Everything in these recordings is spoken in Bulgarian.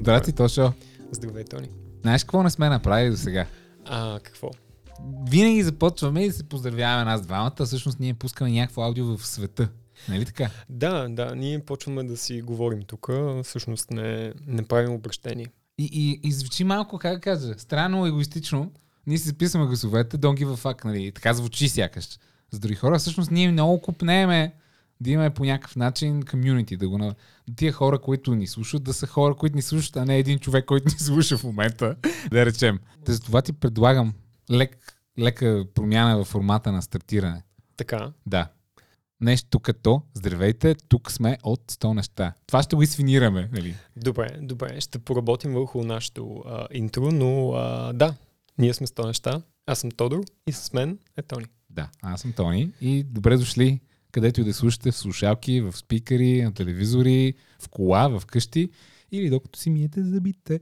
Здрасти, Тошо. Здравей, Тони. Знаеш какво не сме направили до сега? А, какво? Винаги започваме и се поздравяваме нас двамата, а всъщност ние пускаме някакво аудио в света. Нали така? Да, да, ние почваме да си говорим тук, всъщност не, не правим обращение. И, и, и звучи малко, как да кажа, странно, егоистично. Ние си записваме гласовете, don't give a fuck, нали? Така звучи сякаш. За други хора, всъщност ние много купнеме да имаме по някакъв начин комюнити, да го на... Тия хора, които ни слушат, да са хора, които ни слушат, а не един човек, който ни слуша в момента, да речем. Та за това ти предлагам лек, лека промяна в формата на стартиране. Така. Да. Нещо като, здравейте, тук сме от 100 неща. Това ще го изфинираме, нали? Добре, добре, ще поработим върху нашето а, интро, но а, да, ние сме 100 неща. Аз съм Тодор и с мен е Тони. Да, аз съм Тони и добре дошли където и да слушате в слушалки, в спикъри, на телевизори, в кола, в къщи или докато си миете зъбите.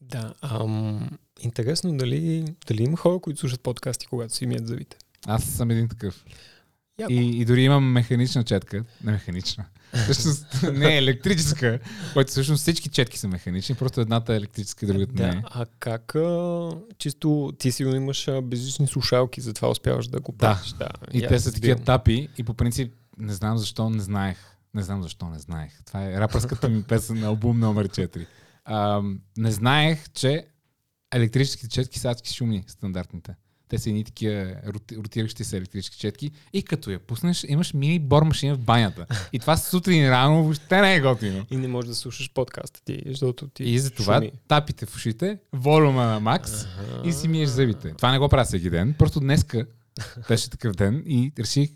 Да, ам, интересно дали, дали има хора, които слушат подкасти, когато си мият зъбите. Аз съм един такъв. Яко. И, и дори имам механична четка. Не механична. Всъщност не електрическа, което всъщност всички четки са механични, просто едната е електрическа, другата Да, не е. а как а, чисто ти сигурно имаш а, безлични слушалки, затова успяваш да го правиш. Да, И я те са такива тапи и по принцип не знам защо не знаех. Не знам защо не знаех. Това е рапърската ми песен на албум номер 4. А, не знаех, че електрическите четки са адски шумни, стандартните. Те са едни такива роти- ротиращи се електрически четки и като я пуснеш, имаш мини бор машина в банята. И това сутрин рано въобще не е готино. И не можеш да слушаш подкаста ти, защото ти И затова шуми. тапите в ушите, волюма на макс и си миеш зъбите. Това не го правя всеки ден, просто днеска беше такъв ден и реших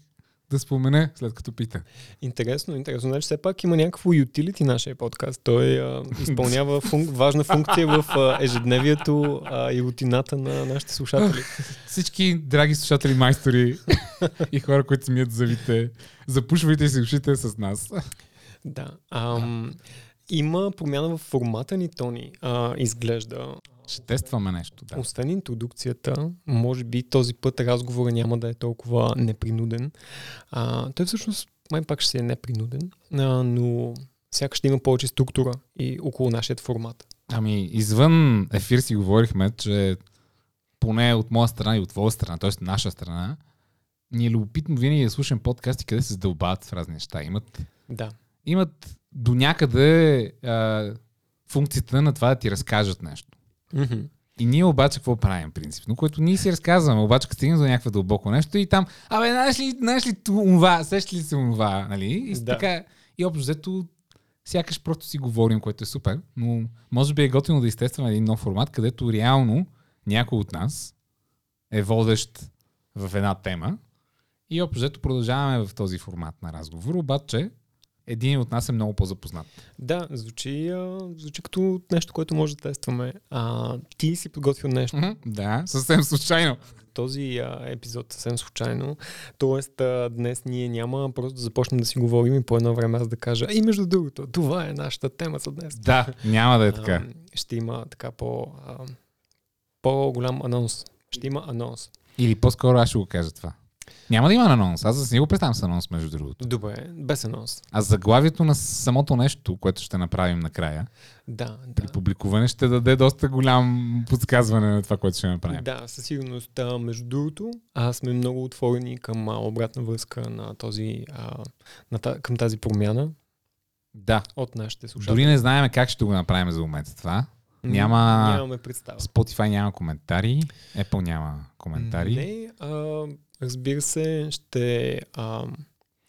да спомена след като пита. Интересно, интересно. Значи все пак има някакво utility нашия подкаст. Той а, изпълнява функ, важна функция в а, ежедневието а, и рутината на нашите слушатели. Всички драги слушатели, майстори и хора, които смият зъбите, запушвайте си ушите с нас. Да. Ам, има промяна в формата ни, Тони. А, изглежда. Ще тестваме нещо. Да. Освен интродукцията, може би този път разговора няма да е толкова непринуден. А, той всъщност май пак ще си е непринуден, а, но сякаш ще има повече структура и около нашия формат. Ами, извън ефир си говорихме, че поне от моя страна и от твоя страна, т.е. наша страна, ни е любопитно винаги да слушам подкасти, къде се задълбават в разни неща. Имат, Да. имат до някъде а, функцията на това да ти разкажат нещо. Мгм. И ние обаче какво правим принципно, което ние си разказваме, обаче като стигнем до някакво дълбоко нещо и там, абе, знаеш ли, знаеш ли това, сещаш ли се това, нали? И Да. така, и общо взето, сякаш просто си говорим, което е супер, но може би е готино да изтестваме един нов формат, където реално някой от нас е водещ в една тема и общо взето продължаваме в този формат на разговор, обаче един от нас е много по-запознат. Да, звучи, а, звучи като нещо, което може да тестваме. А, ти си подготвил нещо. Да, съвсем случайно. Този а, епизод съвсем случайно. Тоест, а, днес ние няма просто да започнем да си говорим и по едно време аз да кажа, и между другото, това е нашата тема за днес. Да, няма да е така. А, ще има така по, а, по-голям анонс. Ще има анонс. Или по-скоро аз ще го кажа това. Няма да има анонс. Аз да не го представям с анонс, между другото. Добре, без анонс. А заглавието на самото нещо, което ще направим накрая, Да, при да. публикуване, ще даде доста голям подсказване на това, което ще направим. Да, със сигурност. А, между другото, а сме много отворени към а, обратна връзка на този, а, на та, към тази промяна да. от нашите слушатели. Дори не знаем как ще го направим за момента това. Няма- Нямаме представа. Spotify няма коментари, Apple няма коментари. Не, а, разбира се, ще... А,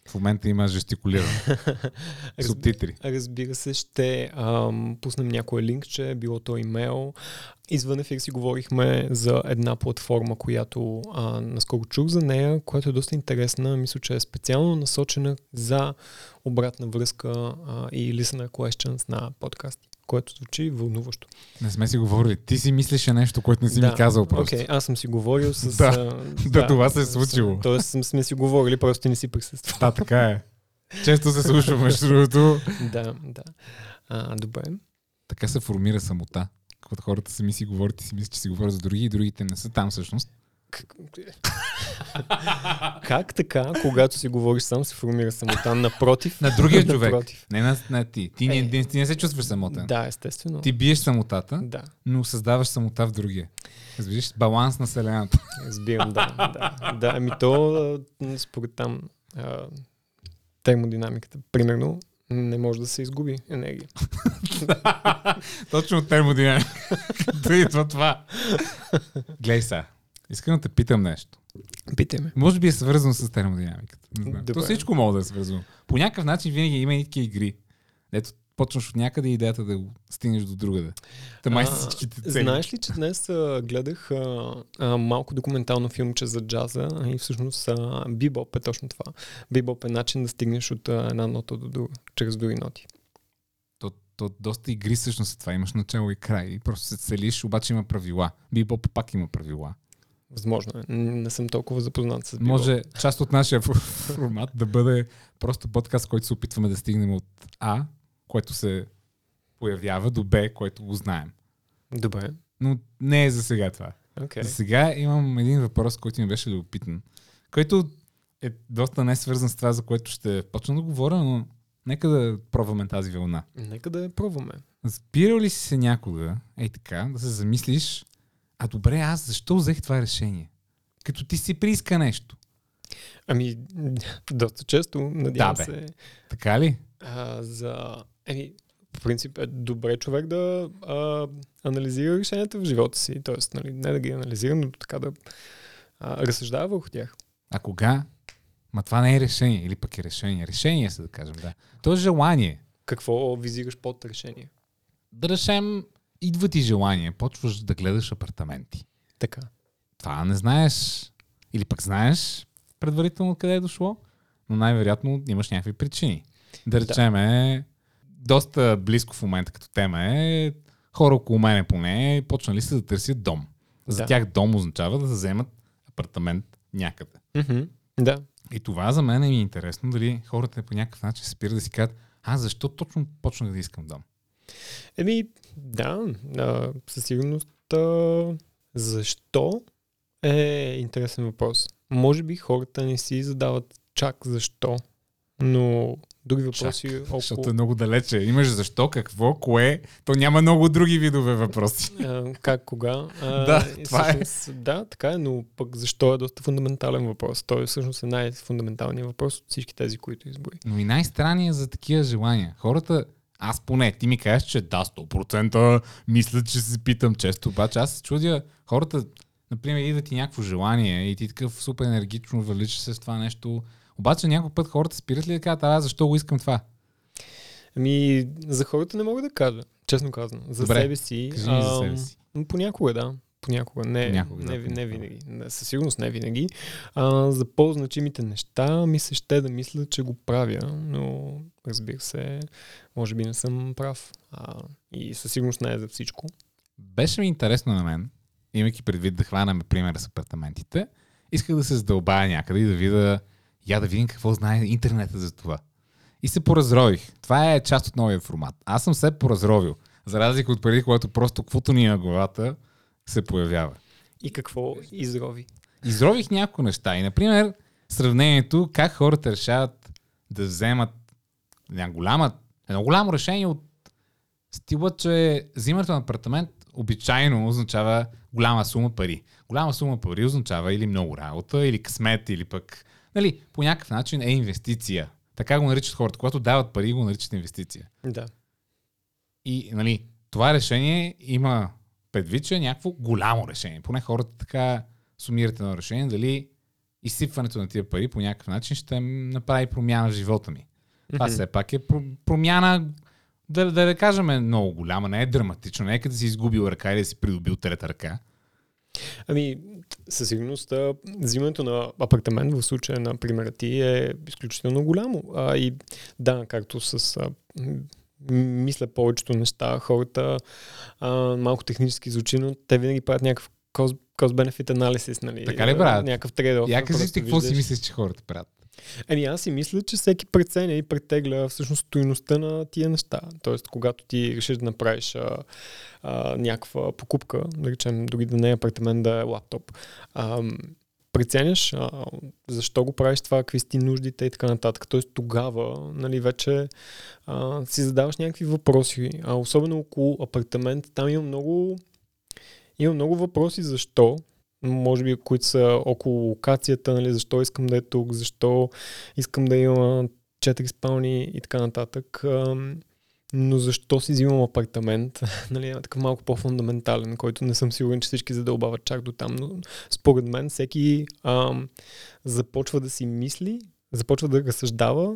В момента има жестикулиране. Субтитри. Разбира се, ще ам, пуснем някое линкче, било то имейл. Извън ефир си говорихме за една платформа, която а, наскоро чух за нея, която е доста интересна. Мисля, че е специално насочена за обратна връзка а, и listener questions на подкасти, което звучи вълнуващо. Не сме си говорили. Ти си мислеше нещо, което не си ми казал просто. Окей, аз съм си говорил с... Да, а, да, това се е случило. Тоест сме- си говорили, просто не си присъствал. Да, така е. Често се слушва, между другото. да, да. А, добре. Така се формира самота. Когато хората сами си говорят и си мислят, че си говорят за други и другите не са там всъщност. Как така, когато си говориш сам, се формира самота? Напротив. На другия човек. Напротив. Не на, на ти. Ти не, Е. не, ти не се чувстваш самотен. Да, естествено. Ти биеш самотата, Да, но създаваш самота в другия. Разбираш? Баланс на Вселената. разбирам, да. да, да. Ами то, според там, термодинамиката, примерно, не може да се изгуби енергия. Точно от термодинамика. Идва това. Глей сега. Искам да те питам нещо. Питай ме. Може би е свързано с термодинамиката. Не знам. То Добре. всичко може да е свързано. По някакъв начин винаги има и такива игри. Ето, почваш от някъде и идеята да го стигнеш до другаде. Та май всичките цели. Знаеш ли, че днес а, гледах а, а, малко документално филмче за джаза и всъщност а, бибоп е точно това. Бибоп е начин да стигнеш от а, една нота до друга, чрез други ноти. То, то доста игри всъщност това. Имаш начало и край. И просто се целиш, обаче има правила. Бибоп пак има правила. Възможно е. Не съм толкова запознат с бибоп. Може част от нашия формат да бъде просто подкаст, който се опитваме да стигнем от А, което се появява, до Б, което го знаем. Добре. Но не е за сега това. Okay. За сега имам един въпрос, който ми беше любопитен, който е доста не свързан с това, за което ще почна да говоря, но нека да пробваме тази вълна. Нека да я пробваме. Спирал ли си се някога, ей така, да се замислиш, а добре, аз защо взех това решение? Като ти си прииска нещо. Ами, доста често, надявам Да, бе. се, Така ли? а, за... Еми, по принцип е добре човек да а, анализира решенията в живота си. Тоест, нали, не да ги анализира, но така да а, разсъждава върху тях. А кога? Ма това не е решение, или пък е решение. Решение се да кажем, да. То е желание. Какво визираш под решение? Да речем, идва ти желание, почваш да гледаш апартаменти. Така. Това не знаеш, или пък знаеш предварително къде е дошло, но най-вероятно имаш някакви причини. Да речем, е, доста близко в момента като тема е, хора около мене поне, почнали са да търсят дом. За Да. тях дом означава да вземат апартамент някъде. Mm-hmm. Да. И това за мен ми е интересно, дали хората по някакъв начин спират да си кажат, а защо точно почнах да искам дом? Еми, да, а, със сигурност. А, защо е интересен въпрос. Може би хората не си задават чак защо, но други въпроси около... Защото е много далече. Имаш защо, какво, кое, то няма много други видове въпроси. А, как, кога. А, Да, и това е. всъщност, Да, така е, но пък защо е доста фундаментален въпрос. Той всъщност е най-фундаменталният въпрос от всички тези, които изброи. Но и най-странният за такива желания. Хората, аз поне, ти ми кажеш, че да, 100% мисля, че се питам често, обаче аз се чудя, хората, например, идва ти някакво желание и ти такъв супер енергично въличаш се с това нещо, обаче някой път хората спират ли да кажат, а защо го искам това? Ами, за хората не мога да кажа, честно казано. За Добре, себе си. Кажи за себе си. Понякога, да. Понякога. Не, Понякога, не, да, не, винаги. Не, със сигурност не винаги. А, за по-значимите неща ми се ще да мисля, че го правя, но разбира се, може би не съм прав. А, и със сигурност не е за всичко. Беше ми интересно на мен, имайки предвид да хванаме примера с апартаментите, исках да се задълбая някъде и да видя, я да видим какво знае интернета за това. И се поразрових. Това е част от новия формат. Аз съм се поразровил. За разлика от преди, когато просто каквото ни е на главата се появява. И какво изрови? Изрових някои неща. И, например, сравнението как хората решават да вземат една голяма, едно голямо решение от стила, че взимането на апартамент обичайно означава голяма сума пари. Голяма сума пари означава или много работа, или късмет, или пък, нали, по някакъв начин е инвестиция. Така го наричат хората. Когато дават пари, го наричат инвестиция. Да. И, нали, това решение има предвид, че е някакво голямо решение. Поне хората така сумират едно решение, дали изсипването на тия пари по някакъв начин ще направи промяна в живота ми. Това все пак е про- промяна, да, да, да кажем, е много голяма, не е драматично, не е като да си изгубил ръка или да си придобил трета ръка. Ами, със сигурност, взимането на апартамент в случая на примера ти е изключително голямо. А, и да, както с а, мисля повечето неща, хората а, малко технически звучи, но те винаги правят някакъв cost- cost-benefit анализис, нали? Така ли правят? Някакъв трейд Я кажи ти какво си мислиш, че хората правят. Еми аз си мисля, че всеки преценя и претегля всъщност стоиността на тия неща. Тоест, когато ти решиш да направиш а, а, някаква покупка, да речем, дори да не е апартамент, да е лаптоп, а, преценяш а, защо го правиш това, какви си нуждите и така нататък. Тоест тогава нали, вече а, си задаваш някакви въпроси. А особено около апартамент, там има много, има много въпроси защо, може би, които са около локацията, нали, защо искам да е тук, защо искам да има четири спални и така нататък. Но защо си взимам апартамент? нали, е такъв малко по-фундаментален, който не съм сигурен, че всички задълбават чак до там. Но според мен всеки ам, започва да си мисли, започва да разсъждава,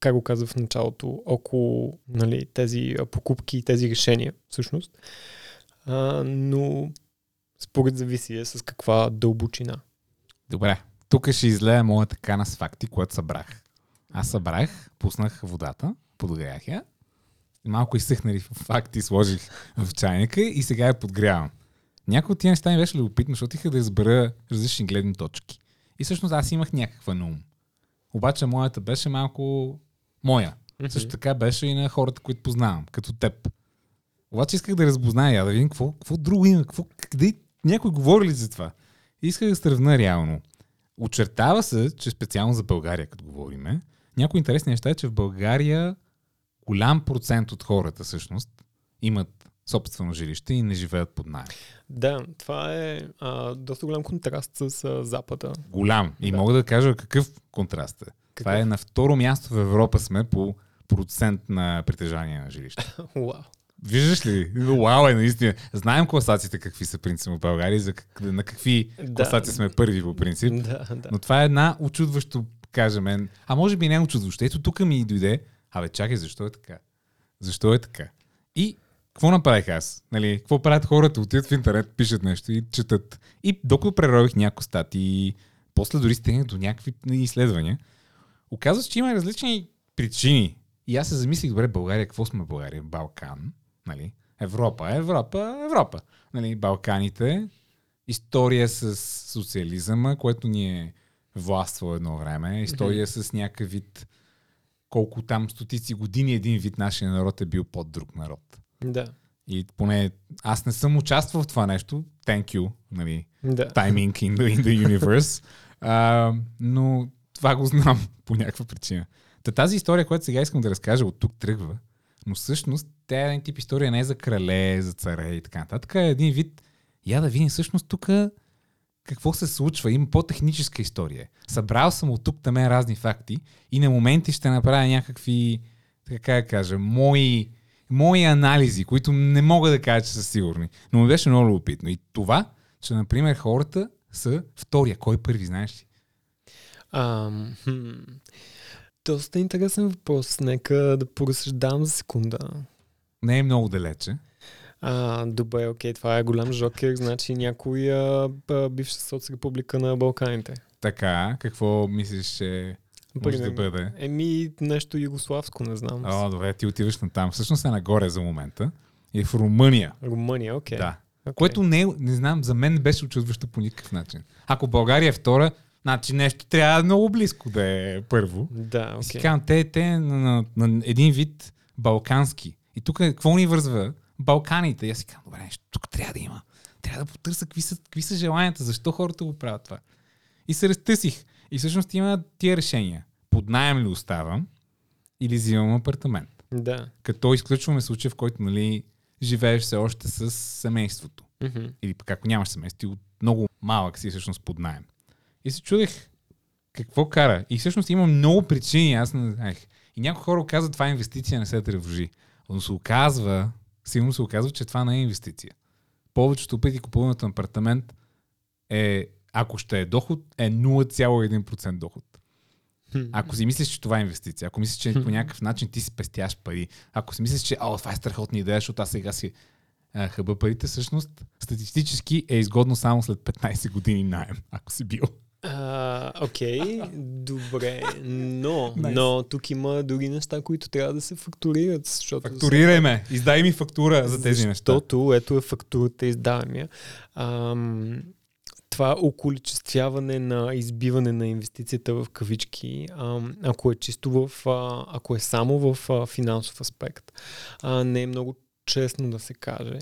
как го казах в началото, около нали, тези покупки и тези решения, всъщност. А, но според зависи е с каква дълбочина. Добре, тук ще излея моята кана с факти, което събрах. Аз събрах, пуснах водата, подогрях я, малко изсъхнали факти сложих в чайника и сега я подгрявам. Някои от тия неща ми беше любопитно, защото иха да избера различни гледни точки. И всъщност аз имах някаква на ум. Обаче моята беше малко моя. Mm-hmm. Също така беше и на хората, които познавам, като теб. Обаче исках да разпозная, да видим какво, какво друго има, какво, къде някой говори ли за това. И исках да сравна реално. Очертава се, че специално за България, като говориме, някои интересни неща е, че в България голям процент от хората всъщност имат собствено жилище и не живеят под найем. Да, това е а, доста голям контраст с а, Запада. Голям. И да. мога да кажа какъв контраст е. Какъв? Това е на второ място в Европа сме по процент на притежание на жилище. Вау. Виждаш ли? Вау е наистина. Знаем класациите какви са принципно в България, за как, на какви да. класации сме първи по принцип. Да, да. Но това е една очудващо, кажем, а може би не е очудващо. Ето тук ми дойде, абе чакай, защо е така? Защо е така? И какво направих аз? Нали, какво правят хората? Отидат в интернет, пишат нещо и четат. И докато прерових някои статии, после дори стигнах до някакви изследвания, оказва се, че има различни причини. И аз се замислих, добре, България, какво сме България? Балкан, нали? Европа, Европа, Европа. Нали, Балканите, история с социализъма, което ни е властвало едно време, история mm-hmm. с някакъв вид колко там стотици години един вид нашия народ е бил под друг народ. Да. И поне аз не съм участвал в това нещо. Thank you, нали? Да. Timing in the, in the universe. а, но това го знам по някаква причина. Та тази история, която сега искам да разкажа, от тук тръгва. Но всъщност тя е един тип история не е за крале, за царе и така нататък. Е един вид, я да видим всъщност тук какво се случва. Има по-техническа история. Събрал съм от тук там разни факти и на моменти ще направя някакви, така да кажа, мои, мои анализи, които не мога да кажа, че са сигурни. Но ми беше много любопитно. И това, че, например, хората са втория. Кой първи, знаеш ли? Um, хм. Доста интересен въпрос. Нека да поразсъждавам за секунда. Не е много далече. А, добре, окей, това е голям жокер, значи някоя бивша соцрепублика на Балканите. Така, какво мислиш, че може да бъде? Еми, нещо югославско, не знам. О, добре, ти отиваш на там. Всъщност е нагоре за момента. И в Румъния. Румъния, окей. Да. Okay. Което не, не знам, за мен беше очудващо по никакъв начин. Ако България е втора, значи нещо трябва много близко да е първо. Да, окей. Okay. И си казвам, те, те на, на, на един вид балкански. И тук какво ни вързва? Балканите. И аз си казвам, добре, нещо тук трябва да има. Трябва да потърся какви са, какви са желанията, защо хората го правят това. И се разтъсих. И всъщност има тия решения. Под найем ли оставам или взимам апартамент. Да. Като изключваме случая, в който нали, живееш все още с семейството. Mm-hmm. Или пък ако нямаш семейство, от много малък си всъщност под найем. И се чудех какво кара. И всъщност има много причини, аз не знаех. И някои хора казват, това е инвестиция, не се тревожи. Но се оказва, сигурно се оказва, че това не е инвестиция. Повечето пъти купуването на апартамент е, ако ще е доход, е 0,1% доход. Ако си мислиш, че това е инвестиция, ако мислиш, че по някакъв начин ти си пестяш пари, ако си мислиш, че о, това е страхотна идея, защото аз сега си хъба парите, всъщност статистически е изгодно само след 15 години найем, ако си бил. Окей, okay, добре, но, nice. но тук има други неща, които трябва да се фактурират. Защото Фактурирай ме, издай ми фактура за тези защото, неща. Защото ето е фактурата, издавам я. Ам, това околичествяване на избиване на инвестицията в кавички, ако е чисто в, ако е само в финансов аспект, не е много честно да се каже,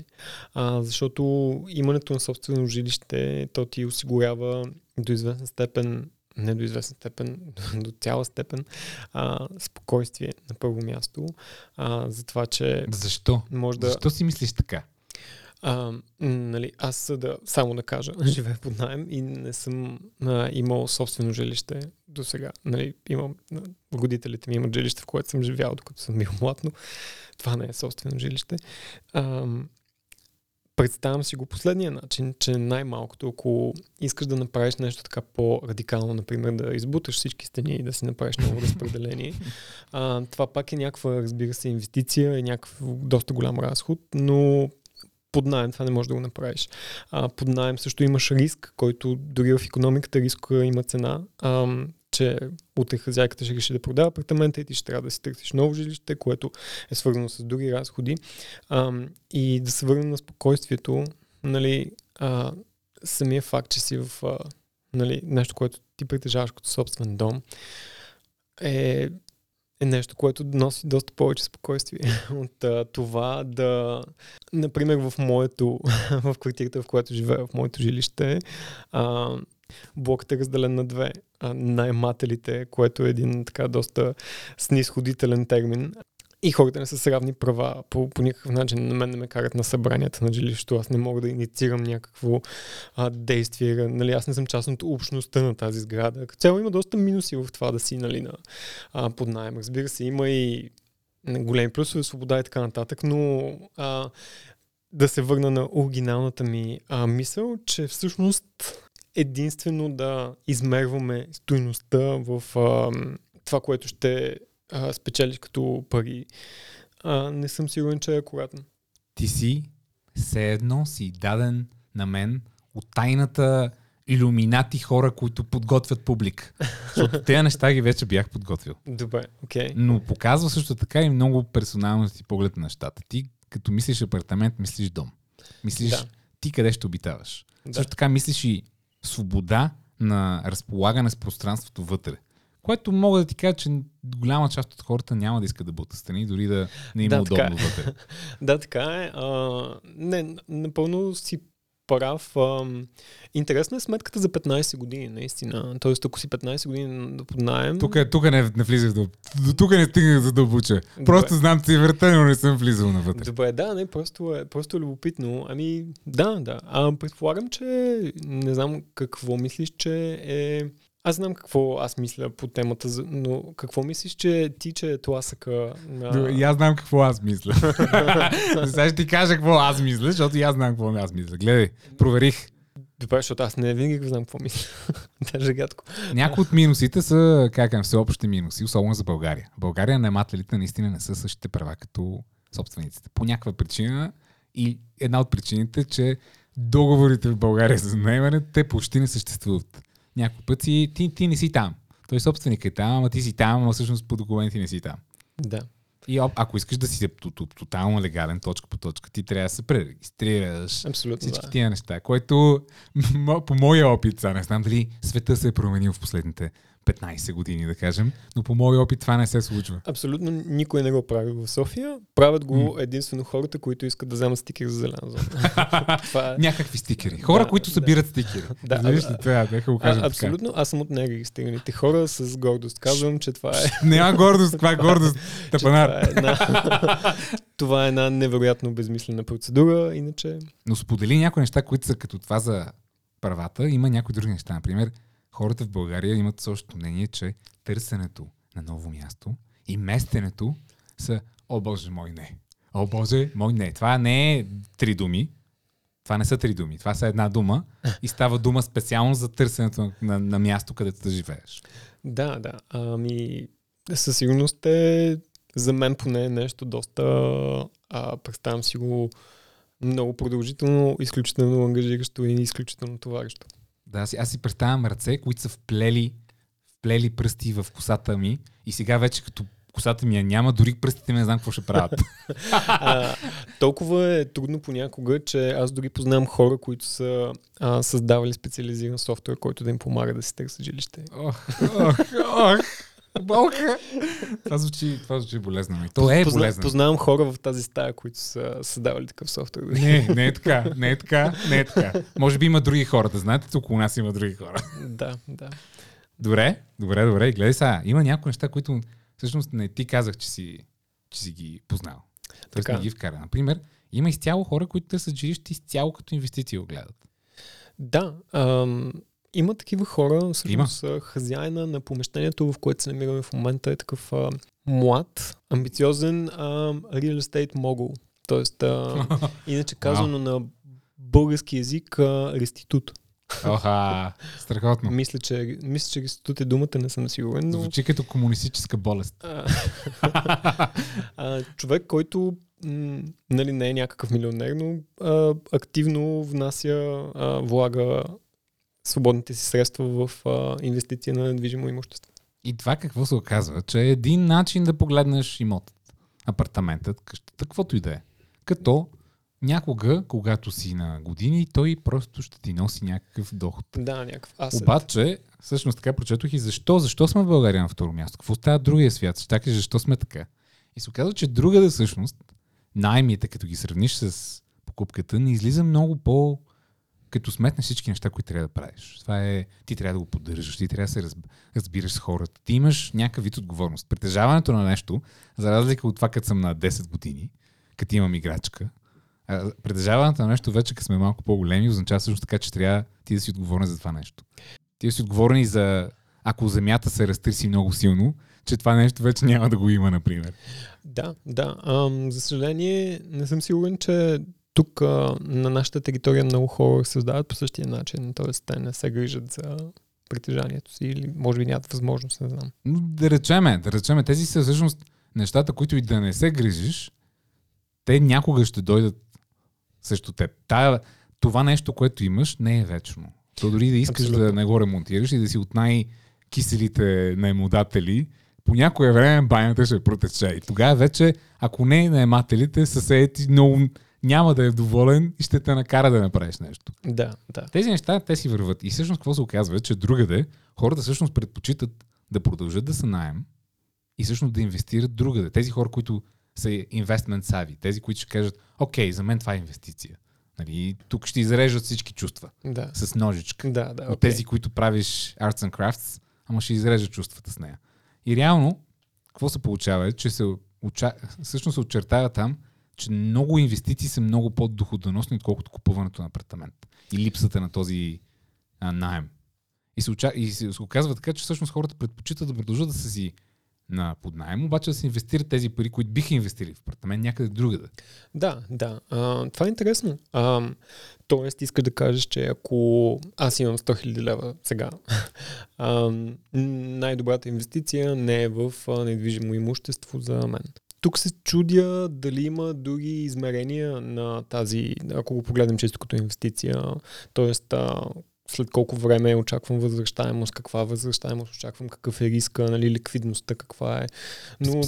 а, защото имането на собствено жилище, то ти осигурява до известна степен не до известна степен, до цяла степен, а, спокойствие на първо място, а, за това, че... Защо? Може да... Защо си мислиш така? А, нали, аз да, само да кажа, живея под найем и не съм а, имал собствено жилище до сега. Нали, имам, родителите ми имат жилище, в което съм живял, докато съм бил млад, но това не е собствено жилище. А, представям си го последния начин, че най-малкото, ако искаш да направиш нещо така по-радикално, например да избуташ всички стени и да си направиш ново разпределение, а, това пак е някаква, разбира се, инвестиция, е някакъв доста голям разход, но под найем това не можеш да го направиш. А, под найем също имаш риск, който дори в економиката риска има цена, а, че утре хазяйката ще реши да продава апартамента и ти ще трябва да си търсиш ново жилище, което е свързано с други разходи. А, и да се върнем на спокойствието, нали, а, самия факт, че си в а, нали, нещо, което ти притежаваш като собствен дом, е е нещо, което носи доста повече спокойствие от а, това да, например, в моето, в квартирата, в която живея, в моето жилище, а, блокът е разделен на две. Наймателите, което е един така доста снисходителен термин, и хората не са с равни права. По, по никакъв начин на мен не ме карат на събранията на жилището. Аз не мога да инициирам някакво а, действие. Нали, аз не съм част от общността на тази сграда. Цяло има доста минуси в това да си нали, на, а, под найем. Разбира се, има и големи плюсове, свобода и така нататък, но а, да се върна на оригиналната ми а, мисъл, че всъщност единствено да измерваме стойността в а, това, което ще а, спечелиш като пари, а, не съм сигурен, че е акуратно. Ти си все едно си даден на мен от тайната иллюминати хора, които подготвят публик. Защото тези неща ги вече бях подготвил. Добре, окей. Okay. Но показва също така и много персонално си поглед на нещата. Ти като мислиш апартамент, мислиш дом. Мислиш да. ти къде ще обитаваш. Да. Също така мислиш и свобода на разполагане с пространството вътре. Което мога да ти кажа, че голяма част от хората няма да искат да бъдат страни, дори да не има да, удобно така. вътре. да, така е. А, не, напълно си прав. А, интересна е сметката за 15 години, наистина. Тоест, ако си 15 години да поднаем... Тук, тук не, не влизах до... Тук не стигнах за обуча. Просто знам цифрата, но не съм влизал навътре. Добре, да, не, просто е, просто е любопитно. Ами, да, да. А, предполагам, че не знам какво мислиш, че е аз знам какво аз мисля по темата, но какво мислиш, че ти, че е тласъка на... И аз знам какво аз мисля. Сега ще ти кажа какво аз мисля, защото и аз знам какво аз мисля. Гледай, проверих. Добре, защото аз не винаги знам какво мисля. Даже гадко. Някои от минусите са, как е, всеобщи минуси, особено за България. В България наемателите наистина не са същите права като собствениците. По някаква причина и една от причините, че договорите в България за наемане, те почти не съществуват някой път си, ти, ти не си там. Той собственик е там, ама ти си там, ама всъщност по документи не си там. Да. И ако искаш да си тотално легален точка по точка, ти трябва да се пререгистрираш. Абсолютно. Всички да. тия неща, което по моя опит, сега не знам дали света се е променил в последните 15 години, да кажем, но по мой опит това не се случва. Абсолютно никой не го прави в София. Правят го mm. единствено хората, които искат да вземат стикер за зелена зона. това е... Някакви стикери. Хора, да, които събират да. стикери. Да, Знаеш ли, това нека го кажа Абсолютно, аз съм от нерегистрираните хора с гордост. Казвам, че това е... Няма гордост, това е гордост. Тъпанар. това, е една... това е една невероятно безмислена процедура, иначе... Но сподели някои неща, които са като това за правата. Има някои други неща. Например, хората в България имат същото мнение, че търсенето на ново място и местенето са О, Боже мой, не. О, Боже мой, не. Това не е три думи. Това не са три думи. Това са една дума и става дума специално за търсенето на, на, на място, където да живееш. Да, да. Ами, със сигурност е за мен поне нещо доста, а, представям си го, много продължително, изключително ангажиращо и изключително товарещо. Да, аз, аз си представям ръце, които са вплели, вплели пръсти в косата ми и сега вече като косата ми я няма, дори пръстите ми не знам какво ще правят. а, толкова е трудно понякога, че аз дори познавам хора, които са а, създавали специализиран софтуер, който да им помага да си търсят жилище. Ох, ох, ох. Болка. Това звучи, това звучи болезнено. И То е Позна, болезнено. Познавам хора в тази стая, които са създавали такъв софтуер. Не, не е така, не е така, не е така. Може би има други хора, да знаете, около нас има други хора. да, да. Добре, добре, добре. Гледай сега, има някои неща, които всъщност не ти казах, че си, че си ги познал. Тоест Така. не ги вкара. Например, има изцяло хора, които търсят жилище изцяло като инвестиции го гледат. Да, ам, има такива хора, всъщност има. хазяина на помещението, в което се намираме в момента е такъв а, млад, амбициозен а, real estate могул. Тоест, а, иначе казано на български язик, а, реститут. Оха, страхотно. Мисля, че, мисля, че реститут е думата, не съм сигурен, но... Звучи като комунистическа болест. А, човек, който м, нали, не е някакъв милионер, но а, активно внася, а, влага свободните си средства в а, инвестиция на недвижимо имущество. И това какво се оказва? Че е един начин да погледнеш имотът, апартаментът, къщата, каквото и да е. Като някога, когато си на години, той просто ще ти носи някакъв доход. Да, някакъв асет. Обаче, всъщност така прочетох и защо, защо сме в България на второ място? Какво става другия свят? Ще кажа, защо сме така? И се оказва, че другаде всъщност, наймите, като ги сравниш с покупката, не излиза много по като сметнеш всички неща, които трябва да правиш. Това е, ти трябва да го поддържаш, ти трябва да се разб... разбираш с хората. Ти имаш някакъв вид отговорност. Притежаването на нещо, за разлика от това, като съм на 10 години, като имам играчка, притежаването на нещо вече, като сме малко по-големи, означава също така, че трябва ти да си отговорен за това нещо. Ти да си отговорен и за ако земята се разтърси много силно, че това нещо вече няма да го има, например. Да, да. Ам, за съжаление, не съм сигурен, че тук на нашата територия много хора създават по същия начин. Тоест, те не се грижат за притежанието си или може би нямат възможност, не знам. Но да речеме, да речеме, тези са всъщност нещата, които и да не се грижиш, те някога ще дойдат срещу теб. Тая, това нещо, което имаш, не е вечно. То дори да искаш Абсолютно. да не го ремонтираш и да си от най-киселите наемодатели, по някое време банята ще протече. И тогава вече, ако не наемателите, съседът ти много няма да е доволен и ще те накара да направиш нещо. Да, да. Тези неща, те си върват. И всъщност какво се оказва, че другаде хората всъщност предпочитат да продължат да са найем и всъщност да инвестират другаде. Тези хора, които са investment savvy, тези, които ще кажат, окей, за мен това е инвестиция. Нали, тук ще изрежат всички чувства Да. с ножичка. Да, да. От окей. тези, които правиш arts and crafts, ама ще изрежат чувствата с нея. И реално, какво се получава е, че се оча... всъщност се очертава там, че много инвестиции са много по-доходоносни, отколкото купуването на апартамент. И липсата на този а, найем. И се, уча... и се, оказва така, че всъщност хората предпочитат да продължат да са си на под найем, обаче да се инвестират тези пари, които биха инвестирали в апартамент някъде другаде. Да, да. А, това е интересно. А, тоест, искаш да кажеш, че ако аз имам 100 000 лева сега, а, най-добрата инвестиция не е в недвижимо имущество за мен. Тук се чудя дали има други измерения на тази, ако го погледнем чисто като инвестиция, т.е. след колко време очаквам възвръщаемост, каква възвръщаемост очаквам, какъв е риска, нали, ликвидността каква е. Но.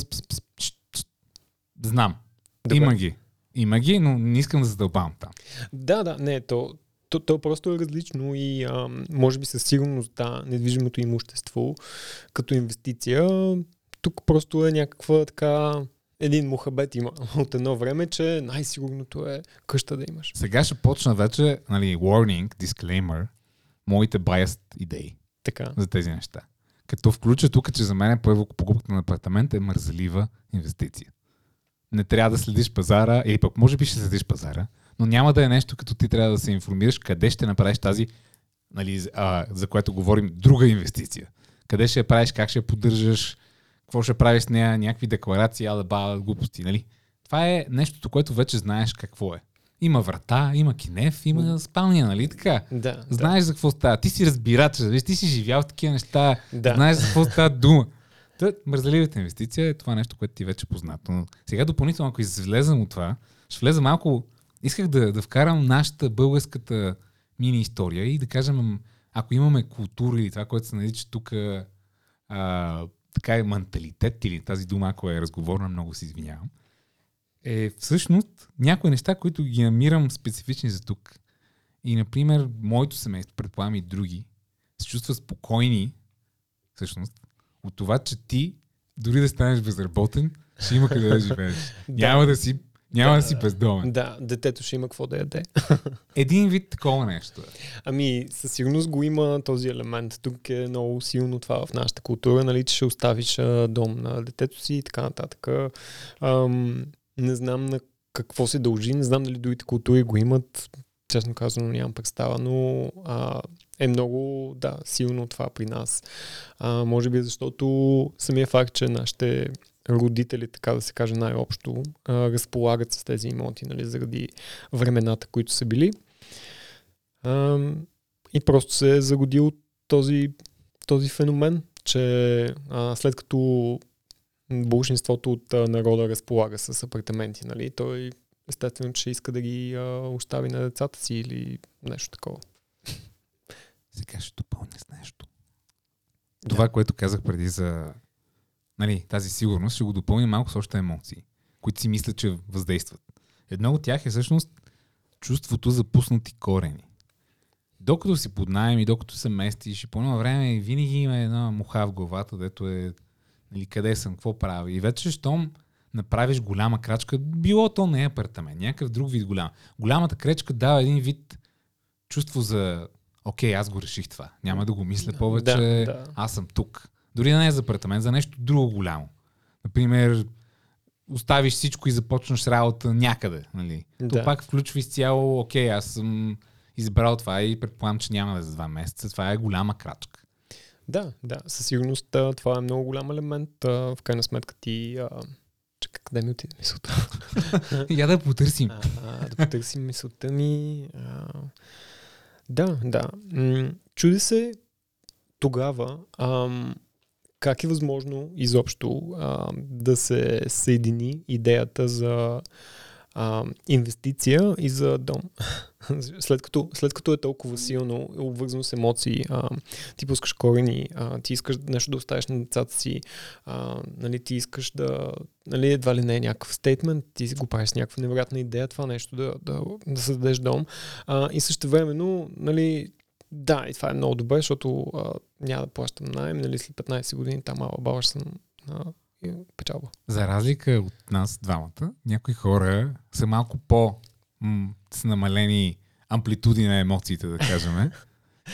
Знам. Добре. Има ги. Има ги, но не искам да задълбавам там. Да, да, не, то, то, то просто е различно и а, може би със сигурност, да, недвижимото имущество като инвестиция, тук просто е някаква така, един мухабет има от едно време, че най-сигурното е къща да имаш. Сега ще почна вече, нали, warning, disclaimer, моите biased идеи Така. за тези неща. Като включа тук, че за мен първо покупката на апартамент е мързелива инвестиция. Не трябва да следиш пазара, или пък може би ще следиш пазара, но няма да е нещо, като ти трябва да се информираш къде ще направиш тази, нали, а, за което говорим, друга инвестиция. Къде ще я правиш, как ще я поддържаш, какво ще правиш с нея, някакви декларации, ала бала, глупости, нали? Това е нещото, което вече знаеш какво е. Има врата, има кинев, има спалня, нали така? Да, Знаеш за какво става. Ти си разбирач, ти си живял в такива неща, Да. знаеш за какво става дума. Та, мързеливата инвестиция е това нещо, което ти вече е познато. Но сега допълнително, ако излезам от това, ще влеза малко... Исках да, да вкарам нашата българската мини история и да кажем, ако имаме култура или това, което се нарича тук а, така е менталитет или тази дума, ако е разговорна, много се извинявам, е всъщност някои неща, които ги намирам специфични за тук. И, например, моето семейство, предполагам и други, се чувства спокойни, всъщност, от това, че ти, дори да станеш безработен, ще има къде да живееш. Няма да си няма да, да си бездомен. Да, детето ще има какво да яде. Един вид такова нещо. Ами, със сигурност го има този елемент. Тук е много силно това в нашата култура, нали, че ще оставиш дом на детето си и така нататък. Ам, не знам на какво се дължи, не знам дали другите култури го имат. Честно казано, нямам представа, но а, е много да, силно това при нас. А, може би защото самия факт, че нашите родители, така да се каже най-общо, а, разполагат с тези имоти, нали, заради времената, които са били. А, и просто се е загодил този, този феномен, че а, след като большинството от а, народа разполага с апартаменти, нали, той естествено, че иска да ги а, остави на децата си или нещо такова. Сега ще допълня с нещо. Да. Това, което казах преди за нали, тази сигурност, ще го допълня малко с още емоции, които си мислят, че въздействат. Едно от тях е всъщност чувството за пуснати корени. Докато си под найем и докато се местиш и по едно време винаги има една муха в главата, дето е нали, къде съм, какво правя. И вече, щом направиш голяма крачка, било то не е апартамент, някакъв друг вид голям. Голямата крачка дава един вид чувство за окей, аз го реших това. Няма да го мисля повече, да, да. аз съм тук. Дори да не е за апартамент, за нещо друго голямо. Например, оставиш всичко и започнеш работа някъде. Нали? Да. То пак включва изцяло, окей, аз съм избрал това и предполагам, че няма да за два месеца. Това е голяма крачка. Да, да, със сигурност това е много голям елемент. В крайна сметка ти... Чакай, къде ми отиде мисълта? Я да потърсим. А, да потърсим мисълта ми. А, да, да. Чуди се тогава ам, как е възможно изобщо а, да се съедини идеята за а, инвестиция и за дом. след, като, след като е толкова силно, обвързано с емоции, а, ти пускаш корени, а, ти искаш нещо да оставиш на децата си, а, нали, ти искаш да, нали, едва ли не е някакъв стейтмент, ти го правиш с някаква невероятна идея, това нещо да, да, да създадеш дом. А, и също времено, нали, да, и това е много добре, защото а, няма да плащам найем, нали, след 15 години там мала баба съм на печалба. За разлика от нас двамата, някои хора са малко по м- с намалени амплитуди на емоциите, да кажем.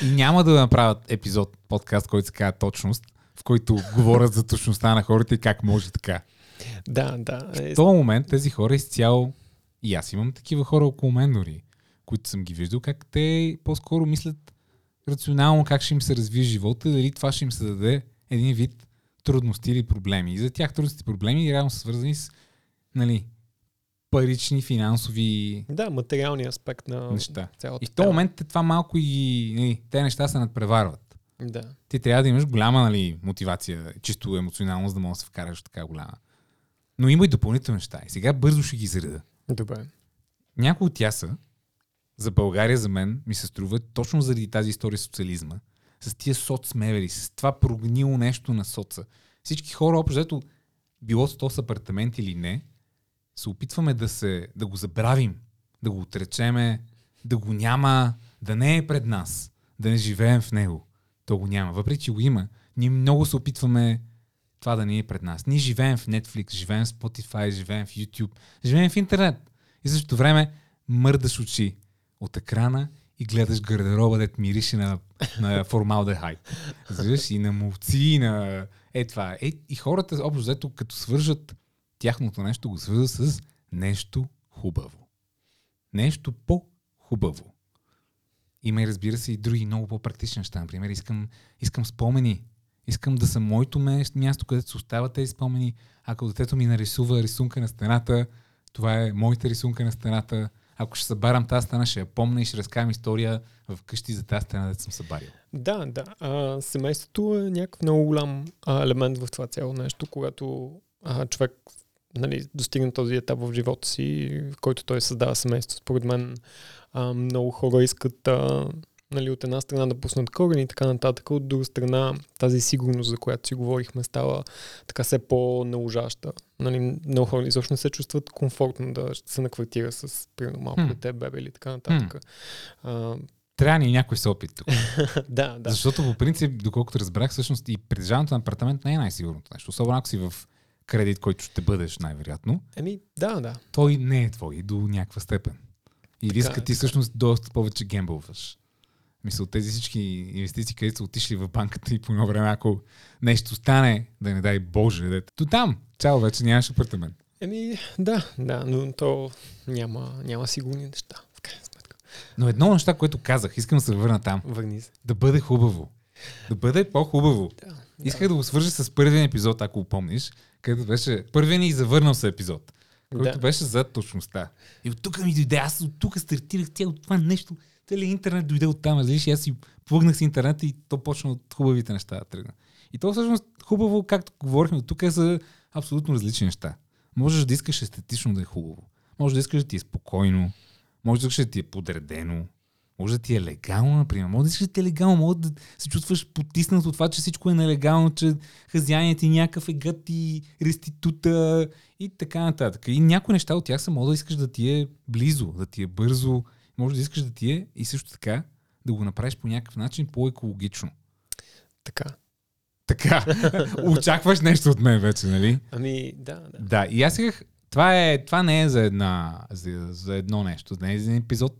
и няма да направят епизод, подкаст, който се казва точност, в който говорят за точността на хората и как може така. Да, да. В този момент тези хора изцяло, и аз имам такива хора около мен дори, които съм ги виждал, как те по-скоро мислят рационално как ще им се развие живота, дали това ще им се даде един вид трудности или проблеми. И за тях трудности и проблеми реално са свързани с нали, парични, финансови... Да, материалния аспект на неща. цялата. И в този момент това малко и... Нали, те неща се надпреварват. Да. Ти трябва да имаш голяма нали, мотивация, чисто емоционално, за да можеш да се вкараш така голяма. Но има и допълнителни неща. И сега бързо ще ги зареда. Добре. Някои от тях са за България, за мен, ми се струва, точно заради тази история социализма, с тия соцмевери, с това прогнило нещо на соца. Всички хора, общо било то с апартамент или не, се опитваме да, се, да го забравим, да го отречеме, да го няма, да не е пред нас, да не живеем в него. То го няма. Въпреки, че го има, ние много се опитваме това да не е пред нас. Ние живеем в Netflix, живеем в Spotify, живеем в YouTube, живеем в интернет. И същото време мърдаш очи от екрана и гледаш гардероба, дет мирише на, на формалдехайд. Разбираш? И на мовци, и на... Е това. Е, и хората, общо взето, като свържат тяхното нещо, го свързват с нещо хубаво. Нещо по-хубаво. Има и разбира се и други много по-практични неща. Например, искам, искам спомени. Искам да съм моето място, където се остават тези спомени. Ако детето ми нарисува рисунка на стената, това е моята рисунка на стената ако ще събарам тази стена, ще я помня и ще разкажам история в къщи за тази стена, да съм събарил. Да, да. А, семейството е някакъв много голям елемент в това цяло нещо, когато а, човек нали, достигне този етап в живота си, в който той създава семейство. Според мен а, много хора искат а, Нали, от една страна да пуснат корени и така нататък, от друга страна тази сигурност, за която си говорихме, става така все по-наложаща. Нали, много хора изобщо не се чувстват комфортно да се наквартира с, примерно, малко Хм. дете, бебе или така нататък. А, Трябва ни някой се опит тук. да, да. Защото по принцип, доколкото разбрах, всъщност и притежаването на апартамент не е най-сигурното нещо. Особено ако си в кредит, който ще бъдеш най-вероятно. Еми, да, да. Той не е твой до някаква степен. И риска е, ти всъщност доста повече гембълваш. Мисля, тези всички инвестиции, където са отишли в банката и по едно време, ако нещо стане, да не дай Боже, дете. То там, чао, вече нямаш апартамент. Еми, да, да, но то няма, няма сигурни неща. В крайна сметка. Но едно неща, което казах, искам да се върна там. Върни се. Да бъде хубаво. Да бъде по-хубаво. Да, Исках да го свържа с първия епизод, ако помниш, където беше първият ни завърнал се епизод, който Да. беше за точността. И от тук ми дойде, аз от тук стартирах цялото това нещо. Целият интернет дойде от там, разбираш, и аз си плъгнах с интернета и то почна от хубавите неща да тръгна. И то всъщност хубаво, както говорихме тук, е за абсолютно различни неща. Можеш да искаш естетично да е хубаво. Може да искаш да ти е спокойно. Може да искаш да ти е подредено. Може да ти е легално, например. Може да искаш да ти е легално. Може да се чувстваш потиснат от това, че всичко е нелегално, че хазяйният ти някакъв е гът и реститута и така нататък. И някои неща от тях са може да искаш да ти е близо, да ти е бързо. Може да искаш да ти е и също така да го направиш по някакъв начин по-екологично. Така. Така, очакваш нещо от мен вече, нали? Ами, да, да. Да, и аз исках, това, е, това не е за, една, за, за едно нещо, не е за един епизод,